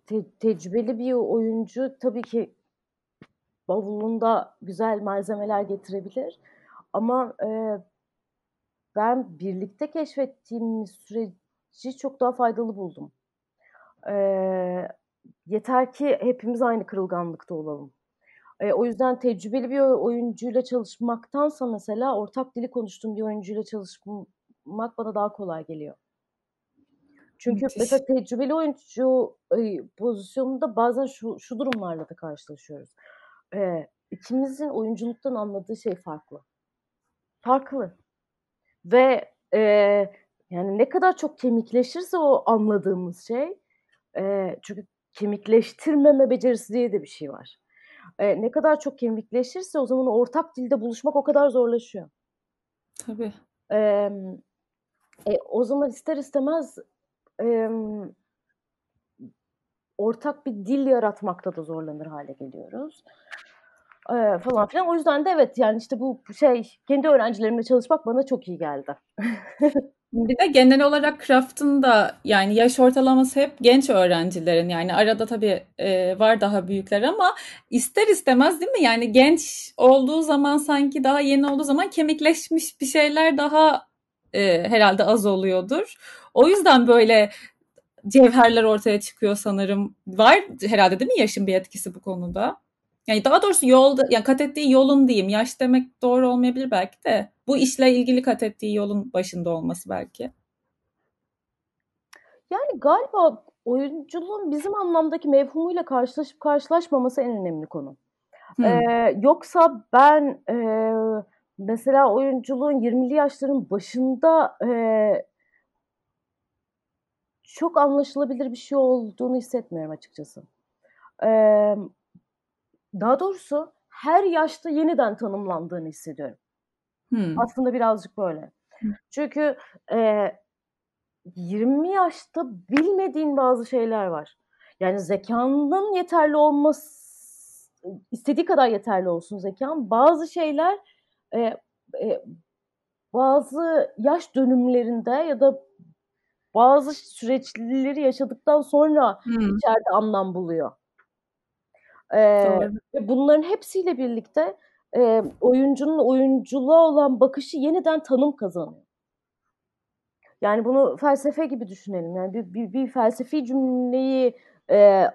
te tecrübeli bir oyuncu tabii ki bavulunda güzel malzemeler getirebilir ama e, ben birlikte keşfettiğimiz süreci çok daha faydalı buldum. E, yeter ki hepimiz aynı kırılganlıkta olalım. E, o yüzden tecrübeli bir oyuncuyla çalışmaktansa mesela ortak dili konuştuğum bir oyuncuyla çalışmak bana daha kolay geliyor. Çünkü Müthiş. mesela tecrübeli oyuncu pozisyonunda bazen şu, şu durumlarla da karşılaşıyoruz. Ee, ikimizin oyunculuktan anladığı şey farklı. Farklı. Ve e, yani ne kadar çok kemikleşirse o anladığımız şey e, çünkü kemikleştirmeme becerisi diye de bir şey var. E, ne kadar çok kemikleşirse o zaman ortak dilde buluşmak o kadar zorlaşıyor. Tabii. E, e, o zaman ister istemez e, ortak bir dil yaratmakta da zorlanır hale geliyoruz. E, falan filan. O yüzden de evet yani işte bu şey kendi öğrencilerimle çalışmak bana çok iyi geldi. [LAUGHS] Bir de genel olarak Craft'ın da yani yaş ortalaması hep genç öğrencilerin yani arada tabii e, var daha büyükler ama ister istemez değil mi? Yani genç olduğu zaman sanki daha yeni olduğu zaman kemikleşmiş bir şeyler daha e, herhalde az oluyordur. O yüzden böyle cevherler ortaya çıkıyor sanırım. Var herhalde değil mi yaşın bir etkisi bu konuda? Yani daha doğrusu yolda, yani kat ettiği yolun diyeyim. Yaş demek doğru olmayabilir belki de. Bu işle ilgili kat ettiği yolun başında olması belki. Yani galiba oyunculuğun bizim anlamdaki mevhumuyla karşılaşıp karşılaşmaması en önemli konu. Hmm. Ee, yoksa ben e, mesela oyunculuğun 20'li yaşların başında e, çok anlaşılabilir bir şey olduğunu hissetmiyorum açıkçası. Ee, daha doğrusu her yaşta yeniden tanımlandığını hissediyorum. Hmm. Aslında birazcık böyle. Hmm. Çünkü e, 20 yaşta bilmediğin bazı şeyler var. Yani zekanın yeterli olması istediği kadar yeterli olsun zekan. Bazı şeyler e, e, bazı yaş dönümlerinde ya da bazı süreçleri yaşadıktan sonra hmm. içeride anlam buluyor. Ee, bunların hepsiyle birlikte e, oyuncunun oyunculuğa olan bakışı yeniden tanım kazanıyor. Yani bunu felsefe gibi düşünelim. Yani bir, bir, bir felsefi cümleyi e,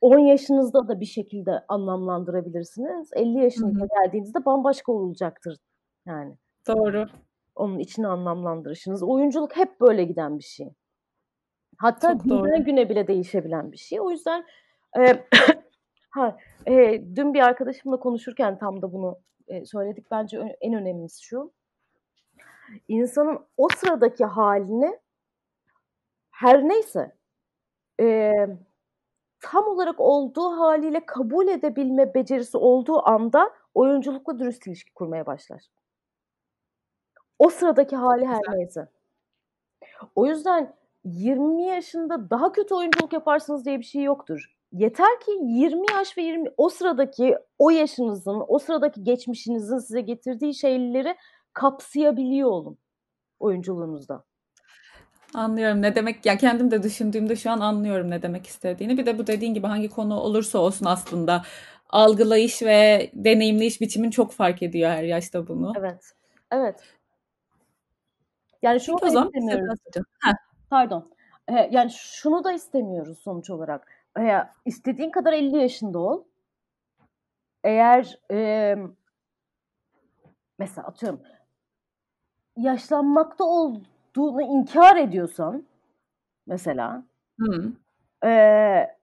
10 yaşınızda da bir şekilde anlamlandırabilirsiniz. 50 yaşınıza geldiğinizde bambaşka olacaktır yani. Doğru. Onun içine anlamlandırışınız. Oyunculuk hep böyle giden bir şey. Hatta Çok günden doğru. güne bile değişebilen bir şey. O yüzden e, ha, e, dün bir arkadaşımla konuşurken tam da bunu e, söyledik. Bence en önemlisi şu. İnsanın o sıradaki halini her neyse e, tam olarak olduğu haliyle kabul edebilme becerisi olduğu anda oyunculukla dürüst ilişki kurmaya başlar. O sıradaki hali her neyse. O yüzden 20 yaşında daha kötü oyunculuk yaparsınız diye bir şey yoktur. Yeter ki 20 yaş ve 20 o sıradaki o yaşınızın, o sıradaki geçmişinizin size getirdiği şeyleri kapsayabiliyor olun oyunculuğunuzda. Anlıyorum ne demek ya kendim de düşündüğümde şu an anlıyorum ne demek istediğini. Bir de bu dediğin gibi hangi konu olursa olsun aslında algılayış ve deneyimleyiş biçimin çok fark ediyor her yaşta bunu. Evet. Evet. Yani şunu da istemiyoruz. Pardon. Yani şunu da istemiyoruz sonuç olarak. İstediğin kadar 50 yaşında ol. Eğer e, mesela atıyorum yaşlanmakta olduğunu inkar ediyorsan mesela Hı. E,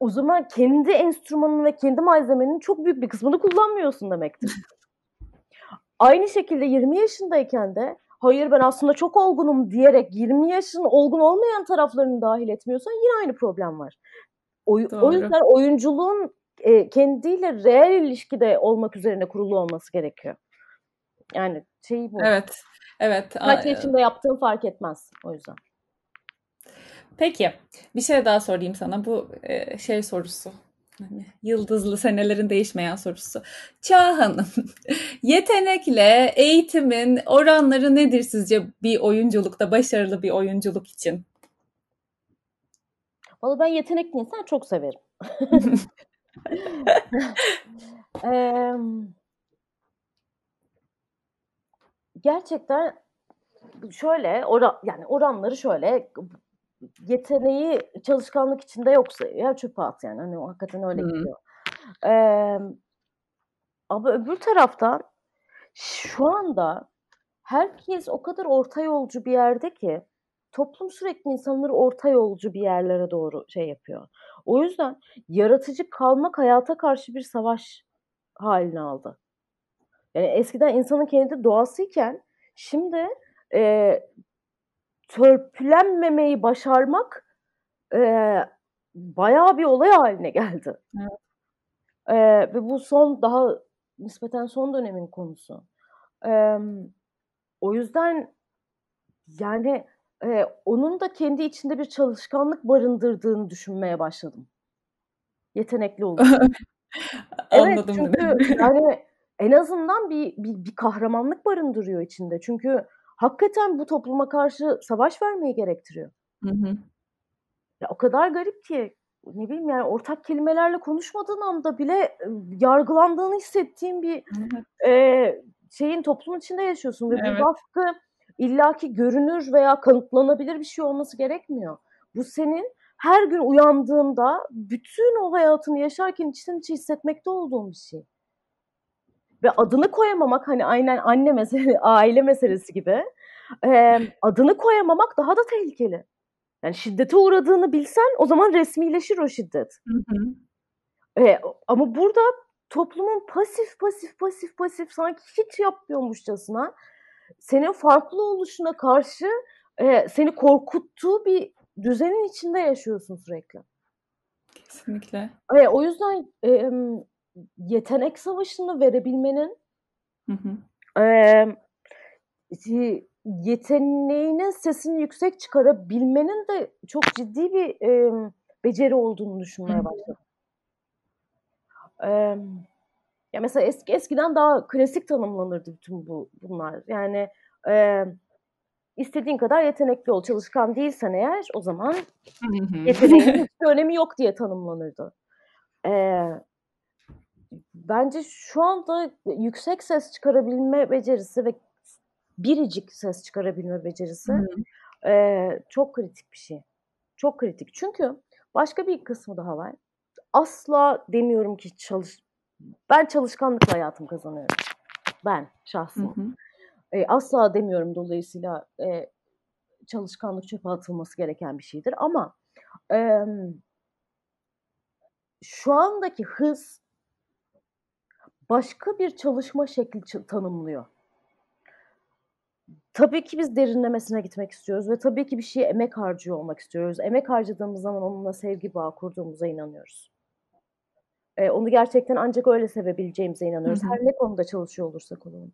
o zaman kendi enstrümanın ve kendi malzemenin çok büyük bir kısmını kullanmıyorsun demektir. [LAUGHS] Aynı şekilde 20 yaşındayken de hayır ben aslında çok olgunum diyerek 20 yaşın olgun olmayan taraflarını dahil etmiyorsan yine aynı problem var. O, o yüzden oyunculuğun e, kendiyle reel ilişkide olmak üzerine kurulu olması gerekiyor. Yani şey bu. Evet. Evet. Kaç yaşında yaptığın fark etmez o yüzden. Peki. Bir şey daha sorayım sana. Bu e, şey sorusu. Hani yıldızlı senelerin değişmeyen sorusu. Çağ Hanım, [LAUGHS] yetenekle eğitimin oranları nedir sizce bir oyunculukta, başarılı bir oyunculuk için? Valla ben yetenekli insan çok severim. [LAUGHS] ee, gerçekten şöyle oran, yani oranları şöyle yeteneği çalışkanlık içinde yoksa ya çöpe at yani. Hani hakikaten öyle hmm. gidiyor. Ee, ama öbür taraftan şu anda herkes o kadar orta yolcu bir yerde ki toplum sürekli insanları orta yolcu bir yerlere doğru şey yapıyor. O yüzden yaratıcı kalmak hayata karşı bir savaş haline aldı. Yani eskiden insanın kendi doğasıyken şimdi e, törpülenmemeyi başarmak e, bayağı bir olay haline geldi. Evet. E, ve bu son daha nispeten son dönemin konusu. E, o yüzden yani e, onun da kendi içinde bir çalışkanlık barındırdığını düşünmeye başladım. Yetenekli olduğunu. [LAUGHS] evet çünkü yani en azından bir, bir, bir kahramanlık barındırıyor içinde. Çünkü hakikaten bu topluma karşı savaş vermeyi gerektiriyor. Hı hı. Ya o kadar garip ki ne bileyim yani ortak kelimelerle konuşmadığın anda bile yargılandığını hissettiğin bir e, şeyin toplum içinde yaşıyorsun ve evet. bu baskı illaki görünür veya kanıtlanabilir bir şey olması gerekmiyor. Bu senin her gün uyandığında bütün o hayatını yaşarken içten içe hissetmekte olduğun bir şey ve adını koyamamak hani aynen anne meselesi, [LAUGHS] aile meselesi gibi e, adını koyamamak daha da tehlikeli. Yani şiddete uğradığını bilsen o zaman resmileşir o şiddet. Hı hı. E, ama burada toplumun pasif pasif pasif pasif sanki hiç yapmıyormuşçasına senin farklı oluşuna karşı e, seni korkuttuğu bir düzenin içinde yaşıyorsun sürekli. Kesinlikle. E, o yüzden e, yetenek savaşını verebilmenin hı hı. E, yeteneğinin sesini yüksek çıkarabilmenin de çok ciddi bir e, beceri olduğunu düşünmeye başladım. e, ya mesela eski eskiden daha klasik tanımlanırdı bütün bu bunlar. Yani e, istediğin kadar yetenekli ol, çalışkan değilsen eğer o zaman yeteneğin hiçbir önemi yok diye tanımlanırdı. E, bence şu anda yüksek ses çıkarabilme becerisi ve biricik ses çıkarabilme becerisi e, çok kritik bir şey. Çok kritik. Çünkü başka bir kısmı daha var. Asla demiyorum ki çalış ben çalışkanlıkla hayatım kazanıyorum. Ben şahsım. E, asla demiyorum dolayısıyla e, çalışkanlık çöpe atılması gereken bir şeydir. Ama e, şu andaki hız başka bir çalışma şekli tanımlıyor. Tabii ki biz derinlemesine gitmek istiyoruz ve tabii ki bir şeye emek harcıyor olmak istiyoruz. Emek harcadığımız zaman onunla sevgi bağı kurduğumuza inanıyoruz. Ee, onu gerçekten ancak öyle sevebileceğimize inanıyoruz. Hı hı. Her ne konuda çalışıyor olursak olalım.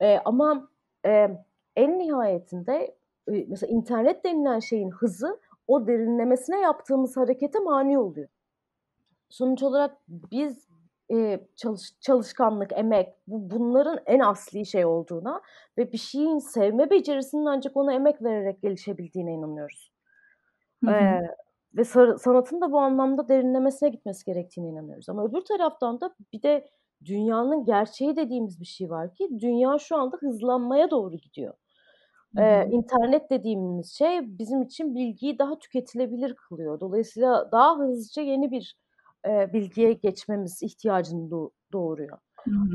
Ee, ama e, en nihayetinde e, mesela internet denilen şeyin hızı o derinlemesine yaptığımız harekete mani oluyor. Sonuç olarak biz e, çalış, çalışkanlık, emek bu, bunların en asli şey olduğuna ve bir şeyin sevme becerisinin ancak ona emek vererek gelişebildiğine inanıyoruz. Hı hı. Ee, ve sanatın da bu anlamda derinlemesine gitmesi gerektiğine inanıyoruz. Ama öbür taraftan da bir de dünyanın gerçeği dediğimiz bir şey var ki dünya şu anda hızlanmaya doğru gidiyor. Ee, internet dediğimiz şey bizim için bilgiyi daha tüketilebilir kılıyor. Dolayısıyla daha hızlıca yeni bir e, bilgiye geçmemiz ihtiyacını do- doğuruyor.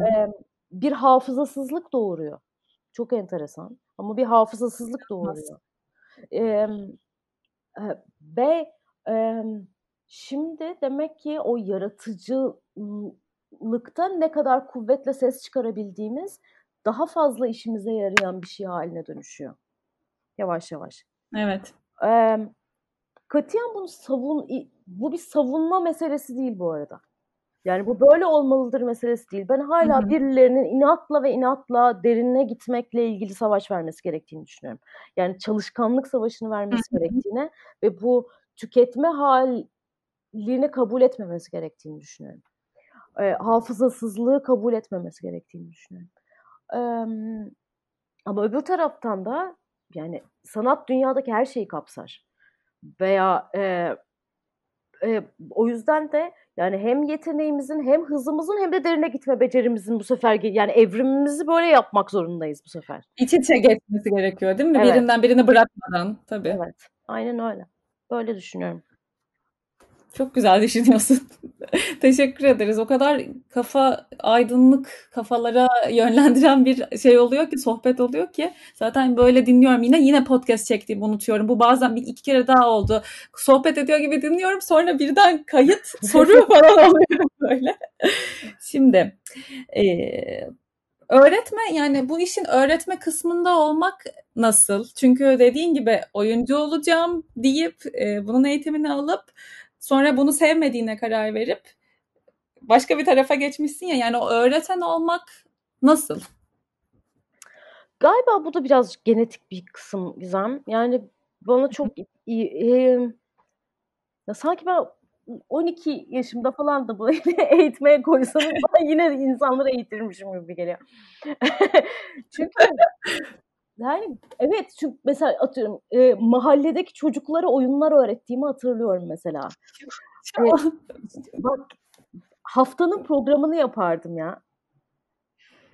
E, bir hafızasızlık doğuruyor. Çok enteresan. Ama bir hafızasızlık doğuruyor. E, e, ve e, şimdi demek ki o yaratıcılıkta ne kadar kuvvetle ses çıkarabildiğimiz daha fazla işimize yarayan bir şey haline dönüşüyor. Yavaş yavaş. Evet. E, katiyen bunu savun bu bir savunma meselesi değil bu arada. Yani bu böyle olmalıdır meselesi değil. Ben hala hı hı. birilerinin inatla ve inatla derinine gitmekle ilgili savaş vermesi gerektiğini düşünüyorum. Yani çalışkanlık savaşını vermesi hı hı. gerektiğine ve bu tüketme halini kabul etmemesi gerektiğini düşünüyorum. E, hafızasızlığı kabul etmemesi gerektiğini düşünüyorum. E, ama öbür taraftan da yani sanat dünyadaki her şeyi kapsar. Veya e, e, o yüzden de yani hem yeteneğimizin hem hızımızın hem de derine gitme becerimizin bu sefer yani evrimimizi böyle yapmak zorundayız bu sefer. İç içe geçmesi gerekiyor değil mi? Evet. Birinden birini bırakmadan tabii. Evet. Aynen öyle. Böyle düşünüyorum. Çok güzel düşünüyorsun. [LAUGHS] Teşekkür ederiz. O kadar kafa aydınlık kafalara yönlendiren bir şey oluyor ki sohbet oluyor ki zaten böyle dinliyorum yine yine podcast çektiğimi unutuyorum. Bu bazen bir iki kere daha oldu. Sohbet ediyor gibi dinliyorum sonra birden kayıt soru [LAUGHS] falan oluyor böyle. Şimdi e, öğretme yani bu işin öğretme kısmında olmak nasıl? Çünkü dediğin gibi oyuncu olacağım deyip e, bunun eğitimini alıp Sonra bunu sevmediğine karar verip başka bir tarafa geçmişsin ya yani o öğreten olmak nasıl? Galiba bu da biraz genetik bir kısım Gizem. Yani bana çok iyi, e, ya sanki ben 12 yaşımda falan da böyle [LAUGHS] eğitmeye koysanız [LAUGHS] ben yine insanları eğitirmişim gibi geliyor. [LAUGHS] Çünkü yani evet çünkü mesela atıyorum e, mahalledeki çocuklara oyunlar öğrettiğimi hatırlıyorum mesela. e, bak haftanın programını yapardım ya.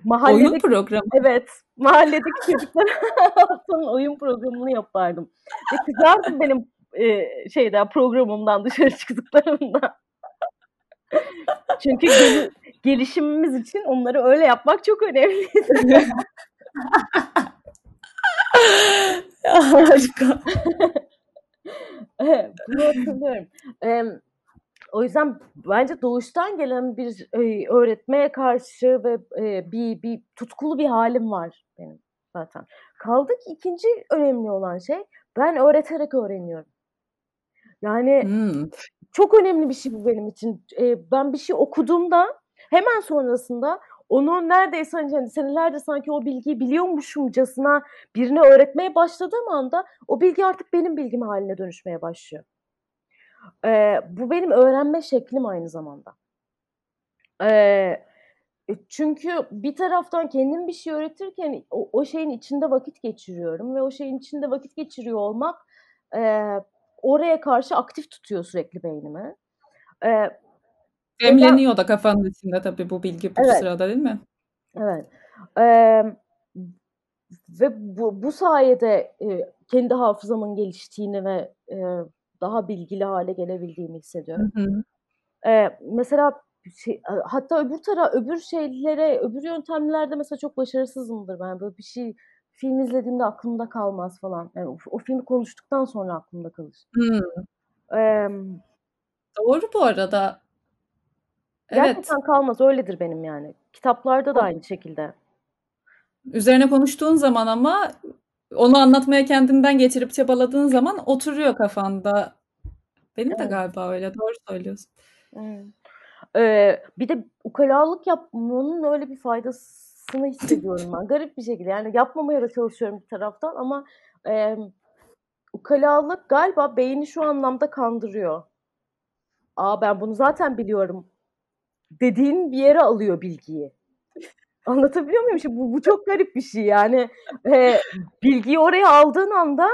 Mahalledeki, oyun programı? Evet. Mahalledeki çocuklara [LAUGHS] haftanın oyun programını yapardım. Ve kızardım benim e, şeyden programımdan dışarı çıktıklarımda. Çünkü gel- gelişimimiz için onları öyle yapmak çok önemliydi. [LAUGHS] Harika. [LAUGHS] bunu hatırlıyorum. Ee, o yüzden bence doğuştan gelen bir e, öğretmeye karşı ve e, bir, bir tutkulu bir halim var benim zaten. Kaldı ki ikinci önemli olan şey ben öğreterek öğreniyorum. Yani hmm. çok önemli bir şey bu benim için. E, ben bir şey okuduğumda hemen sonrasında onu neredeyse hani, senelerde sanki o bilgiyi biliyormuşumcasına birine öğretmeye başladığım anda o bilgi artık benim bilgim haline dönüşmeye başlıyor. Ee, bu benim öğrenme şeklim aynı zamanda. Ee, çünkü bir taraftan kendim bir şey öğretirken o, o şeyin içinde vakit geçiriyorum ve o şeyin içinde vakit geçiriyor olmak e, oraya karşı aktif tutuyor sürekli beynimi. E, Demleniyor da kafanın içinde tabii bu bilgi bu evet. sırada değil mi? Evet. E, ve bu, bu sayede e, kendi hafızamın geliştiğini ve e, daha bilgili hale gelebildiğimi hissediyorum. Hı hı. E, mesela şey, hatta öbür tara öbür şeylere, öbür yöntemlerde mesela çok başarısızımdır ben. Böyle bir şey film izlediğimde aklımda kalmaz falan. Yani o, o filmi konuştuktan sonra aklımda kalır. Hmm. Ee, Doğru bu arada. Gerçekten evet. kalmaz. Öyledir benim yani. Kitaplarda da aynı şekilde. Üzerine konuştuğun zaman ama onu anlatmaya kendinden geçirip çabaladığın zaman oturuyor kafanda. Benim evet. de galiba öyle. Doğru söylüyorsun. Ee, bir de ukalalık yapmanın öyle bir faydasını hissediyorum ben. [LAUGHS] Garip bir şekilde. Yani yapmamaya da çalışıyorum bir taraftan ama e, ukalalık galiba beyni şu anlamda kandırıyor. Aa ben bunu zaten biliyorum dediğin bir yere alıyor bilgiyi. Anlatabiliyor muyum? Şimdi bu, bu çok garip bir şey yani. E, bilgiyi oraya aldığın anda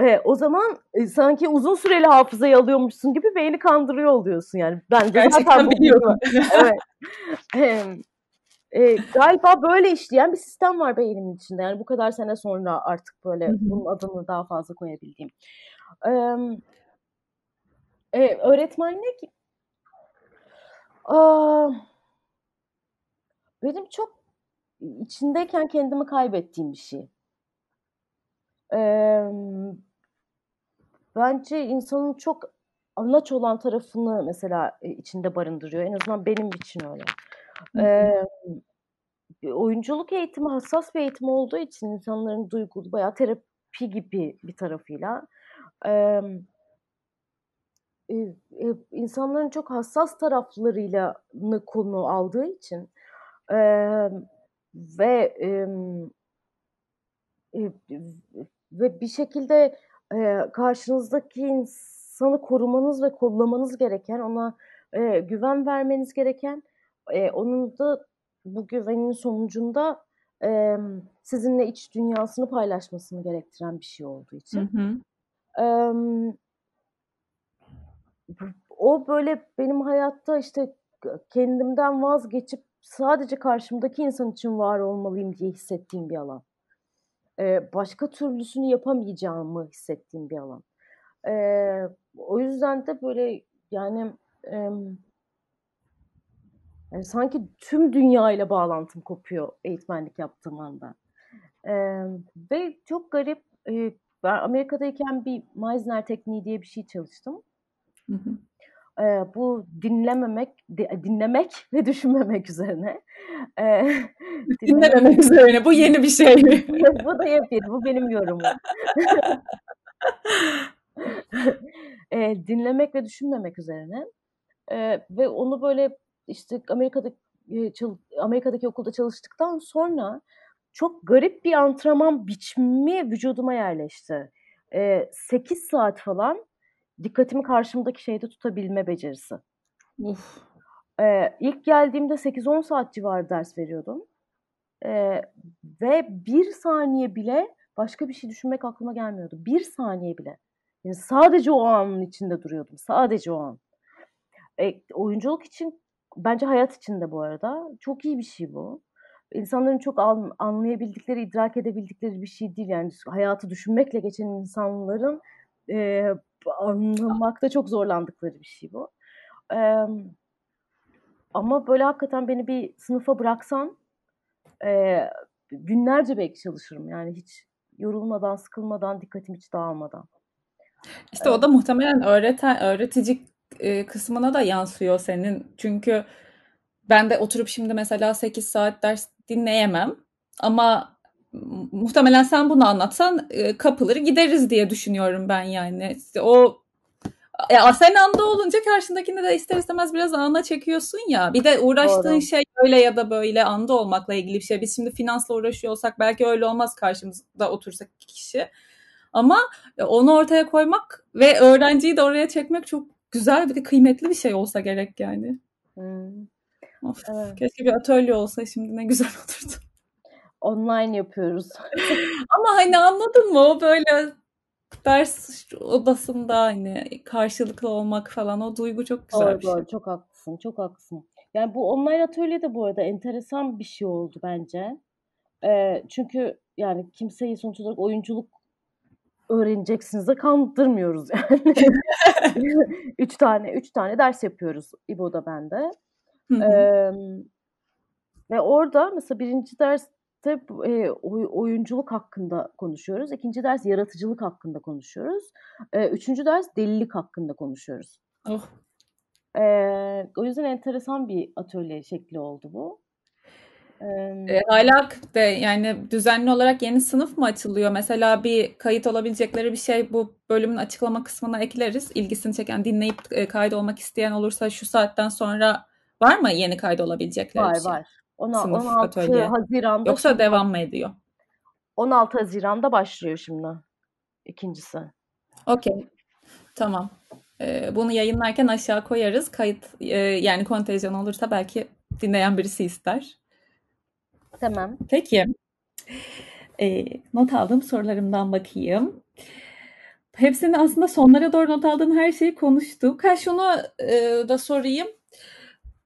e, o zaman e, sanki uzun süreli hafızayı alıyormuşsun gibi beyni kandırıyor oluyorsun yani. Ben Gerçekten biliyorum. evet. E, galiba böyle işleyen bir sistem var beynimin içinde. Yani bu kadar sene sonra artık böyle bunun adını daha fazla koyabildiğim. E, e, öğretmenlik benim çok içindeyken kendimi kaybettiğim bir şey. Bence insanın çok anaç olan tarafını mesela içinde barındırıyor. En azından benim için öyle. Ee, oyunculuk eğitimi hassas bir eğitim olduğu için insanların duygulu bayağı terapi gibi bir tarafıyla e, e, insanların çok hassas taraflarıyla konu aldığı için e, ve e, ve bir şekilde e, karşınızdaki insanı korumanız ve kollamanız gereken, ona e, güven vermeniz gereken, e, onun da bu güvenin sonucunda e, sizinle iç dünyasını paylaşmasını gerektiren bir şey olduğu için. Hı hı. E, o böyle benim hayatta işte kendimden vazgeçip sadece karşımdaki insan için var olmalıyım diye hissettiğim bir alan e, başka türlüsünü yapamayacağımı hissettiğim bir alan. E, o yüzden de böyle yani, e, yani sanki tüm dünya ile bağlantım kopuyor eğitmenlik yaptığım anda. E, ve çok garip e, ben Amerika'dayken bir Meisner tekniği diye bir şey çalıştım. Hı hı e, bu dinlememek, dinlemek ve düşünmemek üzerine. E, [LAUGHS] dinlememek üzerine. Bu yeni bir şey bu da yepyeni. Bu benim yorumum. [LAUGHS] e, dinlemek ve düşünmemek üzerine. E, ve onu böyle işte Amerika'da Amerika'daki okulda çalıştıktan sonra çok garip bir antrenman biçimi vücuduma yerleşti. E, 8 saat falan dikkatimi karşımdaki şeyde tutabilme becerisi. Uf. Ee, ilk geldiğimde 8-10 saat civarı ders veriyordum. Ee, ve bir saniye bile başka bir şey düşünmek aklıma gelmiyordu. Bir saniye bile. Yani sadece o anın içinde duruyordum. Sadece o an. E, oyunculuk için bence hayat için de bu arada çok iyi bir şey bu. İnsanların çok anlayabildikleri, idrak edebildikleri bir şey değil. Yani hayatı düşünmekle geçen insanların e, anlamakta çok zorlandıkları bir şey bu. E, ama böyle hakikaten beni bir sınıfa bıraksan e, günlerce belki çalışırım. Yani hiç yorulmadan, sıkılmadan, dikkatim hiç dağılmadan. İşte o da muhtemelen öğreten, öğretici kısmına da yansıyor senin. Çünkü ben de oturup şimdi mesela 8 saat ders dinleyemem. Ama muhtemelen sen bunu anlatsan e, kapılır gideriz diye düşünüyorum ben yani. İşte o ya sen anda olunca karşındakini de ister istemez biraz ana çekiyorsun ya. Bir de uğraştığın Doğru. şey öyle ya da böyle anda olmakla ilgili bir şey. Biz şimdi finansla uğraşıyor olsak belki öyle olmaz karşımızda otursak kişi. Ama onu ortaya koymak ve öğrenciyi de oraya çekmek çok güzel bir de kıymetli bir şey olsa gerek yani. Hmm. Of, evet. Keşke bir atölye olsa şimdi ne güzel [LAUGHS] olurdu. Online yapıyoruz. [LAUGHS] Ama hani anladın mı o böyle ders odasında hani karşılıklı olmak falan o duygu çok güzel doğru, bir şey. Doğru, çok haklısın, çok haklısın. Yani bu online atölye de bu arada enteresan bir şey oldu bence. Ee, çünkü yani kimseyi sonuç olarak oyunculuk öğreneceksiniz de kandırmıyoruz yani. [LAUGHS] üç tane üç tane ders yapıyoruz İbo'da bende. Ee, ve orada mesela birinci derste e, oyunculuk hakkında konuşuyoruz. İkinci ders yaratıcılık hakkında konuşuyoruz. E, üçüncü ders delilik hakkında konuşuyoruz. Oh. E, o yüzden enteresan bir atölye şekli oldu bu. E, hala de yani düzenli olarak yeni sınıf mı açılıyor? Mesela bir kayıt olabilecekleri bir şey bu bölümün açıklama kısmına ekleriz. İlgisini çeken, dinleyip e, kayıt olmak isteyen olursa şu saatten sonra var mı yeni kayıt olabilecekleri var, bir şey? Var var. 16 atölye. Haziran'da. Yoksa şimdi, devam mı ediyor? 16 Haziran'da başlıyor şimdi ikincisi. Okey. Tamam. Ee, bunu yayınlarken aşağı koyarız. Kayıt e, yani kontenjan olursa belki dinleyen birisi ister. Tamam. Peki. E, not aldığım sorularımdan bakayım. Hepsini aslında sonlara doğru not aldığım her şeyi konuştuk. Ha şunu e, da sorayım.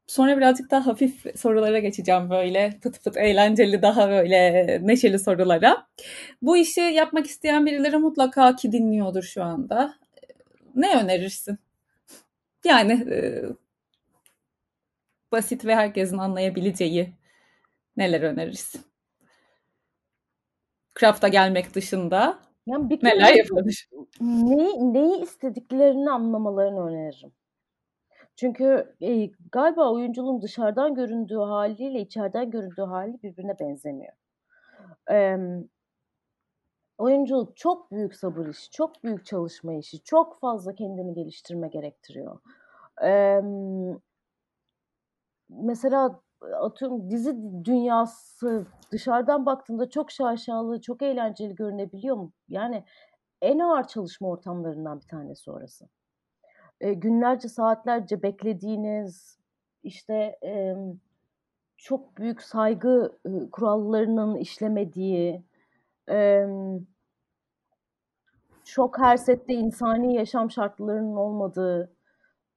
Sonra birazcık daha hafif sorulara geçeceğim böyle pıt pıt eğlenceli daha böyle neşeli sorulara. Bu işi yapmak isteyen birileri mutlaka ki dinliyordur şu anda. Ne önerirsin? Yani e, basit ve herkesin anlayabileceği Neler önerirsin? Craft'a gelmek dışında yani bir neler yapılır? Neyi, neyi istediklerini anlamalarını öneririm. Çünkü e, galiba oyunculuğun dışarıdan göründüğü haliyle içeriden göründüğü hali birbirine benzemiyor. E, oyunculuk çok büyük sabır işi, çok büyük çalışma işi, çok fazla kendini geliştirme gerektiriyor. E, mesela atıyorum dizi dünyası dışarıdan baktığında çok şaşalı, çok eğlenceli görünebiliyor mu? Yani en ağır çalışma ortamlarından bir tanesi orası. E, günlerce, saatlerce beklediğiniz, işte e, çok büyük saygı e, kurallarının işlemediği, e, çok her sette insani yaşam şartlarının olmadığı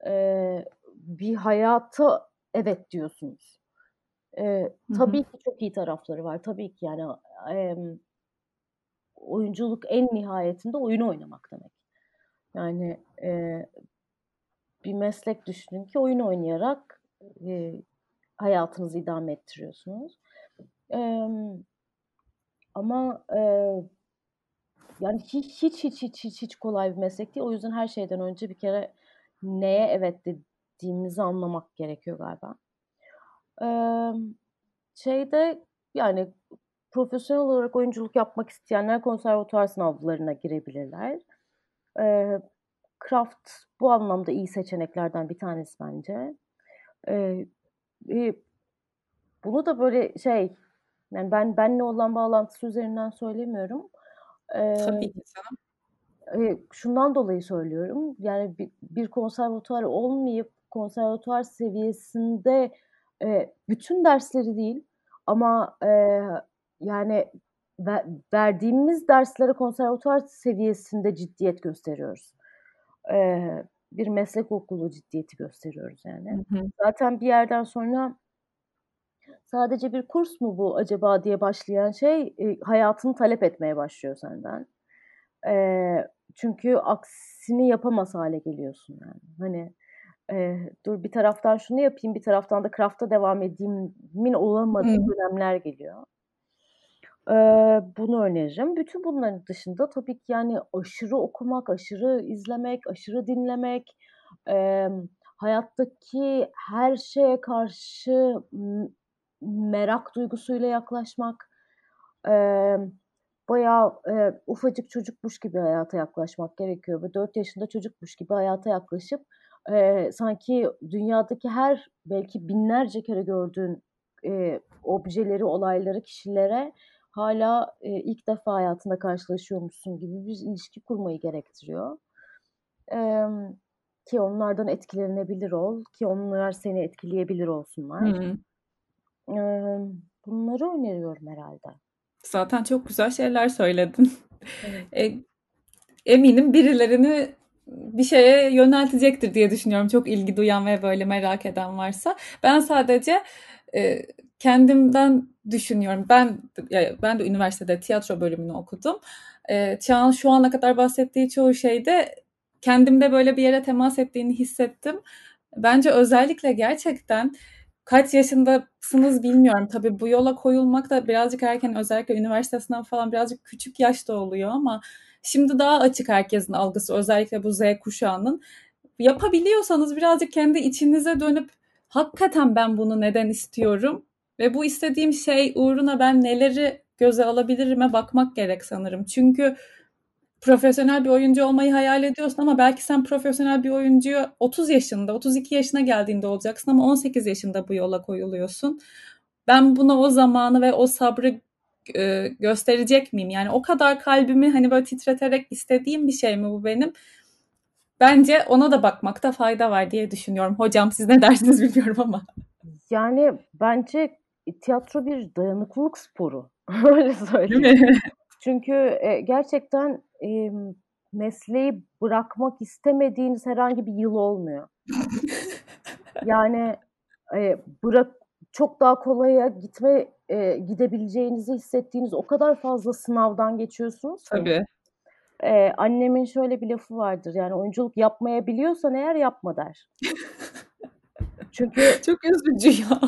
e, bir hayata evet diyorsunuz. E, tabii ki çok iyi tarafları var. Tabii ki yani e, oyunculuk en nihayetinde oyun oynamak demek. Yani e, bir meslek düşünün ki oyun oynayarak e, hayatınızı idame ettiriyorsunuz. E, ama e, yani hiç hiç hiç hiç hiç hiç kolay bir meslek değil. O yüzden her şeyden önce bir kere neye evet dediğimizi anlamak gerekiyor galiba. Eee, şeyde yani profesyonel olarak oyunculuk yapmak isteyenler konservatuvar sınavlarına girebilirler. Eee, Craft bu anlamda iyi seçeneklerden bir tanesi bence. Eee, bunu da böyle şey yani ben benle olan bağlantısı üzerinden söylemiyorum. Eee, Tabii ki canım. şundan dolayı söylüyorum. Yani bir, bir konservatuvar olmayıp konservatuvar seviyesinde e, bütün dersleri değil ama e, yani ver, verdiğimiz derslere konservatuvar seviyesinde ciddiyet gösteriyoruz. E, bir meslek okulu ciddiyeti gösteriyoruz yani. Hı hı. Zaten bir yerden sonra sadece bir kurs mu bu acaba diye başlayan şey e, hayatını talep etmeye başlıyor senden. E, çünkü aksini yapamaz hale geliyorsun yani. Hani e, dur bir taraftan şunu yapayım bir taraftan da craft'a devam edeyim'in olamadığı hmm. dönemler geliyor. E, bunu öneririm. Bütün bunların dışında tabii ki yani aşırı okumak, aşırı izlemek, aşırı dinlemek, e, hayattaki her şeye karşı merak duygusuyla yaklaşmak, e, bayağı e, ufacık çocukmuş gibi hayata yaklaşmak gerekiyor. Ve 4 yaşında çocukmuş gibi hayata yaklaşıp e, sanki dünyadaki her belki binlerce kere gördüğün e, objeleri, olayları, kişilere hala e, ilk defa hayatında karşılaşıyormuşsun gibi bir ilişki kurmayı gerektiriyor. E, ki onlardan etkilenebilir ol ki onlar seni etkileyebilir olsunlar. Hı. Eee, bunları öneriyorum herhalde. Zaten çok güzel şeyler söyledin. Evet. [LAUGHS] E, eminim birilerini bir şeye yöneltecektir diye düşünüyorum. Çok ilgi duyan ve böyle merak eden varsa. Ben sadece e, kendimden düşünüyorum. Ben ben de üniversitede tiyatro bölümünü okudum. E, Çağan şu ana kadar bahsettiği çoğu şeyde kendimde böyle bir yere temas ettiğini hissettim. Bence özellikle gerçekten kaç yaşındasınız bilmiyorum. Tabii bu yola koyulmak da birazcık erken özellikle üniversite sınavı falan birazcık küçük yaşta oluyor ama şimdi daha açık herkesin algısı özellikle bu Z kuşağının. Yapabiliyorsanız birazcık kendi içinize dönüp hakikaten ben bunu neden istiyorum ve bu istediğim şey uğruna ben neleri göze alabilirime bakmak gerek sanırım. Çünkü profesyonel bir oyuncu olmayı hayal ediyorsun ama belki sen profesyonel bir oyuncuyu 30 yaşında, 32 yaşına geldiğinde olacaksın ama 18 yaşında bu yola koyuluyorsun. Ben buna o zamanı ve o sabrı e, gösterecek miyim? Yani o kadar kalbimi hani böyle titreterek istediğim bir şey mi bu benim? Bence ona da bakmakta fayda var diye düşünüyorum. Hocam siz ne dersiniz bilmiyorum ama. Yani bence tiyatro bir dayanıklılık sporu. [LAUGHS] Öyle söyleyeyim. Çünkü e, gerçekten e, mesleği bırakmak istemediğiniz herhangi bir yıl olmuyor. [LAUGHS] yani e, bırak çok daha kolaya gitme e, gidebileceğinizi hissettiğiniz o kadar fazla sınavdan geçiyorsunuz ki. Tabii. E, annemin şöyle bir lafı vardır yani oyunculuk yapmayabiliyorsan eğer yapma der. [LAUGHS] Çünkü çok üzücü ya.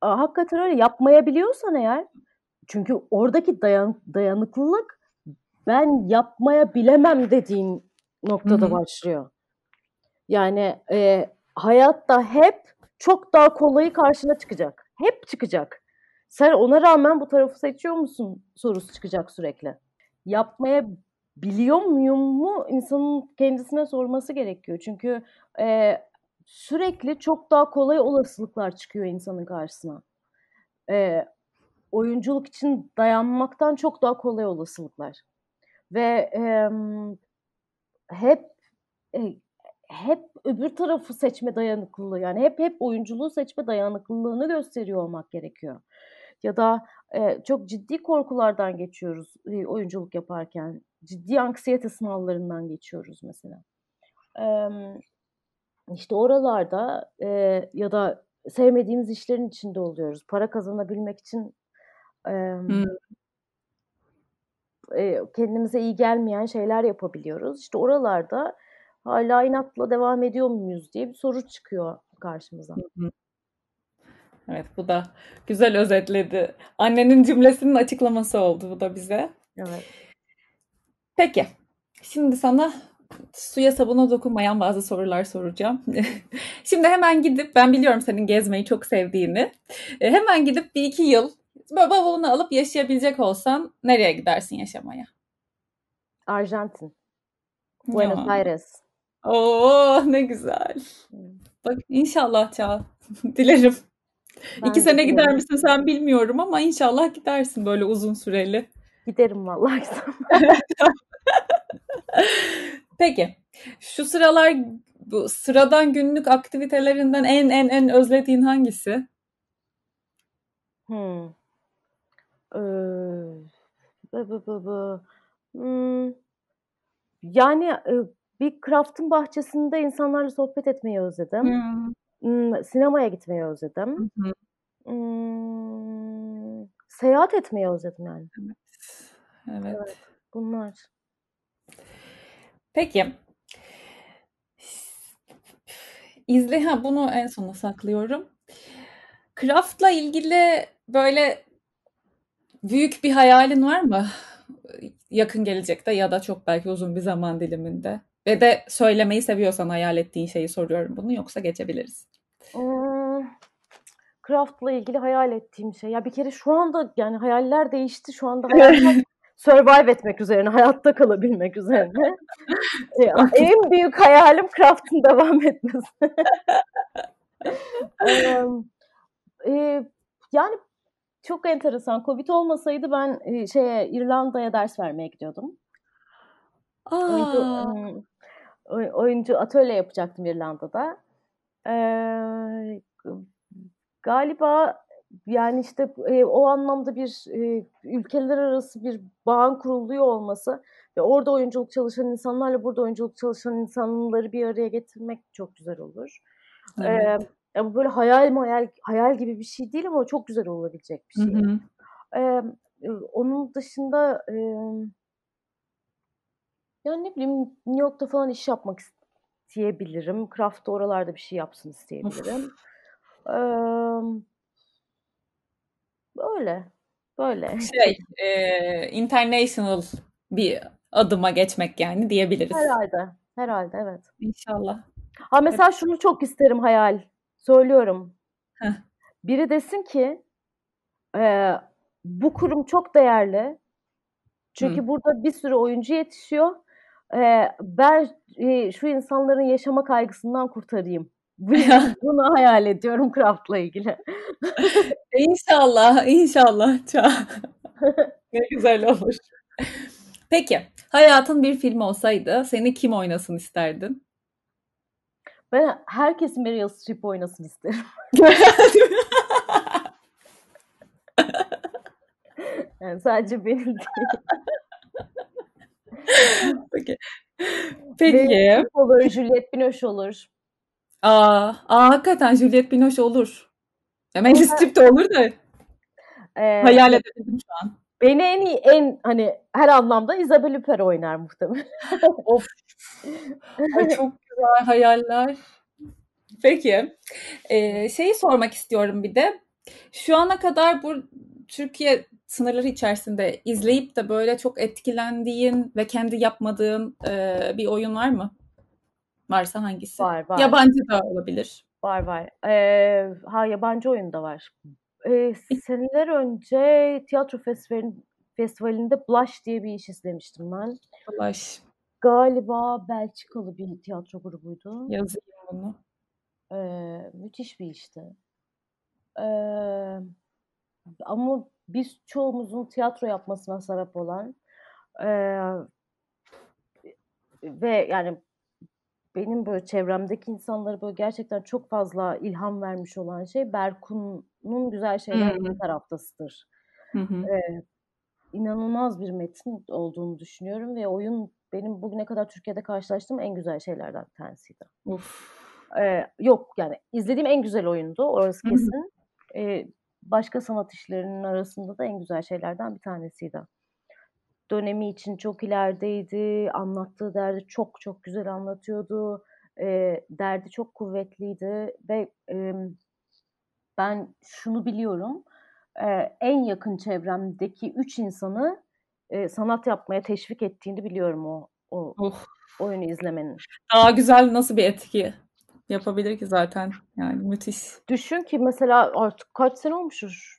Hakikaten öyle yapmayabiliyorsan eğer çünkü oradaki dayan, dayanıklılık ben yapmaya bilemem dediğin noktada Hı-hı. başlıyor. Yani e, hayatta hep çok daha kolayı karşına çıkacak. Hep çıkacak. Sen ona rağmen bu tarafı seçiyor musun sorusu çıkacak sürekli. Yapmaya biliyor muyum mu insanın kendisine sorması gerekiyor. Çünkü e, sürekli çok daha kolay olasılıklar çıkıyor insanın karşısına. E, oyunculuk için dayanmaktan çok daha kolay olasılıklar. Ve e, hep e, hep öbür tarafı seçme dayanıklılığı yani hep hep oyunculuğu seçme dayanıklılığını gösteriyor olmak gerekiyor. Ya da e, çok ciddi korkulardan geçiyoruz e, oyunculuk yaparken. Ciddi anksiyete sınavlarından geçiyoruz mesela. E, işte oralarda e, ya da sevmediğimiz işlerin içinde oluyoruz. Para kazanabilmek için e, hmm. e, kendimize iyi gelmeyen şeyler yapabiliyoruz. İşte oralarda hala inatla devam ediyor muyuz diye bir soru çıkıyor karşımıza. Evet bu da güzel özetledi. Annenin cümlesinin açıklaması oldu bu da bize. Evet. Peki. Şimdi sana suya sabuna dokunmayan bazı sorular soracağım. [LAUGHS] Şimdi hemen gidip ben biliyorum senin gezmeyi çok sevdiğini. E, hemen gidip bir iki yıl böyle bavulunu alıp yaşayabilecek olsan nereye gidersin yaşamaya? Arjantin. Buenos ya. Aires. Oo ne güzel. Bak inşallah Çağ. [LAUGHS] Dilerim. Ben İki sene gider misin sen bilmiyorum ama inşallah gidersin böyle uzun süreli. Giderim vallahi. [LAUGHS] Peki. Şu sıralar bu sıradan günlük aktivitelerinden en en en özlediğin hangisi? Hmm. Ee, bı bı bı. Hmm. Yani e, bir craft'ın bahçesinde insanlarla sohbet etmeyi özledim. Hmm. Sinemaya gitmeyi özledim. Hmm. Hmm, seyahat etmeyi özledim yani. Evet. Evet. evet bunlar. Peki. İzle ha bunu en sona saklıyorum. Craft'la ilgili böyle büyük bir hayalin var mı? Yakın gelecekte ya da çok belki uzun bir zaman diliminde. Ve de söylemeyi seviyorsan hayal ettiğin şeyi soruyorum bunu yoksa geçebiliriz. Hmm, craft'la ilgili hayal ettiğim şey. Ya bir kere şu anda yani hayaller değişti. Şu anda [LAUGHS] hayaller survive etmek üzerine, hayatta kalabilmek üzerine. [LAUGHS] en büyük hayalim craft'ın devam etmesi. [LAUGHS] yani çok enteresan. Covid olmasaydı ben şeye İrlanda'ya ders vermeye gidiyordum. Aa. oyuncu atölye yapacaktım İrlanda'da. Galiba yani işte e, o anlamda bir e, ülkeler arası bir bağın kuruluyor olması ve orada oyunculuk çalışan insanlarla burada oyunculuk çalışan insanları bir araya getirmek çok güzel olur. Evet. Ee, bu böyle hayal hayal hayal gibi bir şey değil ama çok güzel olabilecek bir şey. Hı hı. Ee, onun dışında yani ne bileyim New York'ta falan iş yapmak isteyebilirim. Craft'ta oralarda bir şey yapsın isteyebilirim. Ee, böyle. Böyle. Şey, e, international bir adıma geçmek yani diyebiliriz. Herhalde. Herhalde evet. İnşallah. Ha mesela evet. şunu çok isterim hayal. Söylüyorum. Heh. Biri desin ki e, bu kurum çok değerli. Çünkü Hı. burada bir sürü oyuncu yetişiyor. E, ben e, şu insanların yaşama kaygısından kurtarayım. [LAUGHS] Bunu hayal ediyorum Craft'la ilgili. [LAUGHS] İnşallah, inşallah. [LAUGHS] ne güzel olur. Peki, hayatın bir film olsaydı seni kim oynasın isterdin? Ben herkesin Meryl Streep oynasın isterim. yani sadece benim değil. [LAUGHS] Peki. Peki. Benim olur, Juliette Binoche olur. Aa, aa hakikaten Juliette Binoche olur. Hemen Strip de olur da. Ee, hayal edemedim şu an. Beni en iyi, en hani her anlamda Isabelle Huppert oynar muhtemelen. [LAUGHS] of. Ay, çok güzel hayaller. Peki. Ee, şeyi sormak istiyorum bir de. Şu ana kadar bu Türkiye sınırları içerisinde izleyip de böyle çok etkilendiğin ve kendi yapmadığın e, bir oyun var mı? Varsa hangisi? Var var. Yabancı da olabilir. Var var. Ee, ha yabancı oyun da var. Ee, seneler önce tiyatro festivalin, festivalinde Blush diye bir iş izlemiştim ben. Blush. Galiba Belçikalı bir tiyatro grubuydu. Yazayım bunu. Ee, müthiş bir işti. Ee, ama biz çoğumuzun tiyatro yapmasına sebep olan e, ve yani benim böyle çevremdeki insanları böyle gerçekten çok fazla ilham vermiş olan şey Berkun'un güzel şeyler bir taraftasıdır. Ee, inanılmaz bir metin olduğunu düşünüyorum ve oyun benim bugüne kadar Türkiye'de karşılaştığım en güzel şeylerden bir tanesiydi. Of. Ee, yok yani izlediğim en güzel oyundu orası kesin. Ee, başka sanat işlerinin arasında da en güzel şeylerden bir tanesiydi. Dönemi için çok ilerideydi, anlattığı derdi çok çok güzel anlatıyordu, e, derdi çok kuvvetliydi ve e, ben şunu biliyorum, e, en yakın çevremdeki üç insanı e, sanat yapmaya teşvik ettiğini biliyorum o, o oh. oyunu izlemenin. Daha güzel nasıl bir etki yapabilir ki zaten. Yani müthiş. Düşün ki mesela artık kaç sene olmuştur?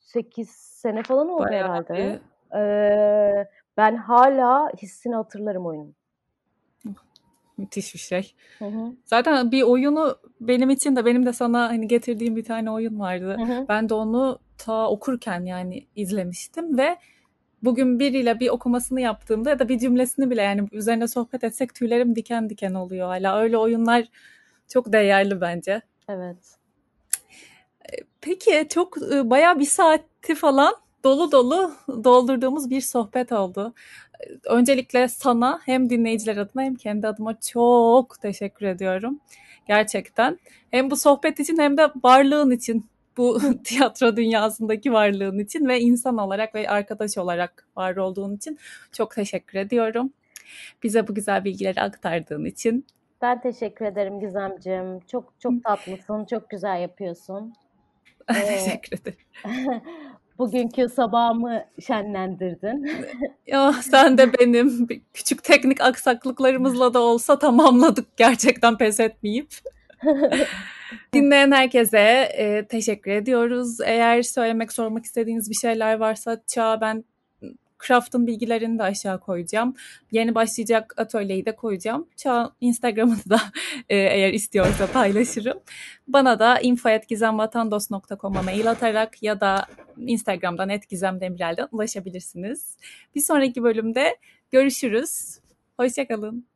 8 sene falan oldu Bayağı herhalde. Bir... Ee, ben hala hissini hatırlarım oyunun. Müthiş bir şey. Hı hı. Zaten bir oyunu benim için de benim de sana hani getirdiğim bir tane oyun vardı. Hı hı. Ben de onu ta okurken yani izlemiştim ve bugün biriyle bir okumasını yaptığımda ya da bir cümlesini bile yani üzerine sohbet etsek tüylerim diken diken oluyor hala. Öyle oyunlar çok değerli bence. Evet. Peki çok e, baya bir saati falan dolu dolu doldurduğumuz bir sohbet oldu. Öncelikle sana hem dinleyiciler adına hem kendi adıma çok teşekkür ediyorum. Gerçekten. Hem bu sohbet için hem de varlığın için bu [LAUGHS] tiyatro dünyasındaki varlığın için ve insan olarak ve arkadaş olarak var olduğun için çok teşekkür ediyorum. Bize bu güzel bilgileri aktardığın için. Ben teşekkür ederim Gizemciğim. Çok çok tatlısın, çok güzel yapıyorsun. [LAUGHS] teşekkür ederim. [LAUGHS] Bugünkü sabahımı şenlendirdin. ya sen de benim küçük teknik aksaklıklarımızla da olsa tamamladık gerçekten pes etmeyip. [LAUGHS] Dinleyen herkese e, teşekkür ediyoruz. Eğer söylemek, sormak istediğiniz bir şeyler varsa Çağ ben Craft'ın bilgilerini de aşağı koyacağım. Yeni başlayacak atölyeyi de koyacağım. Çağ Instagram'ını da [LAUGHS] e, eğer istiyorsa paylaşırım. Bana da info.gizemvatandos.com'a mail atarak ya da Instagram'dan etgizemdemirel'den ulaşabilirsiniz. Bir sonraki bölümde görüşürüz. Hoşçakalın.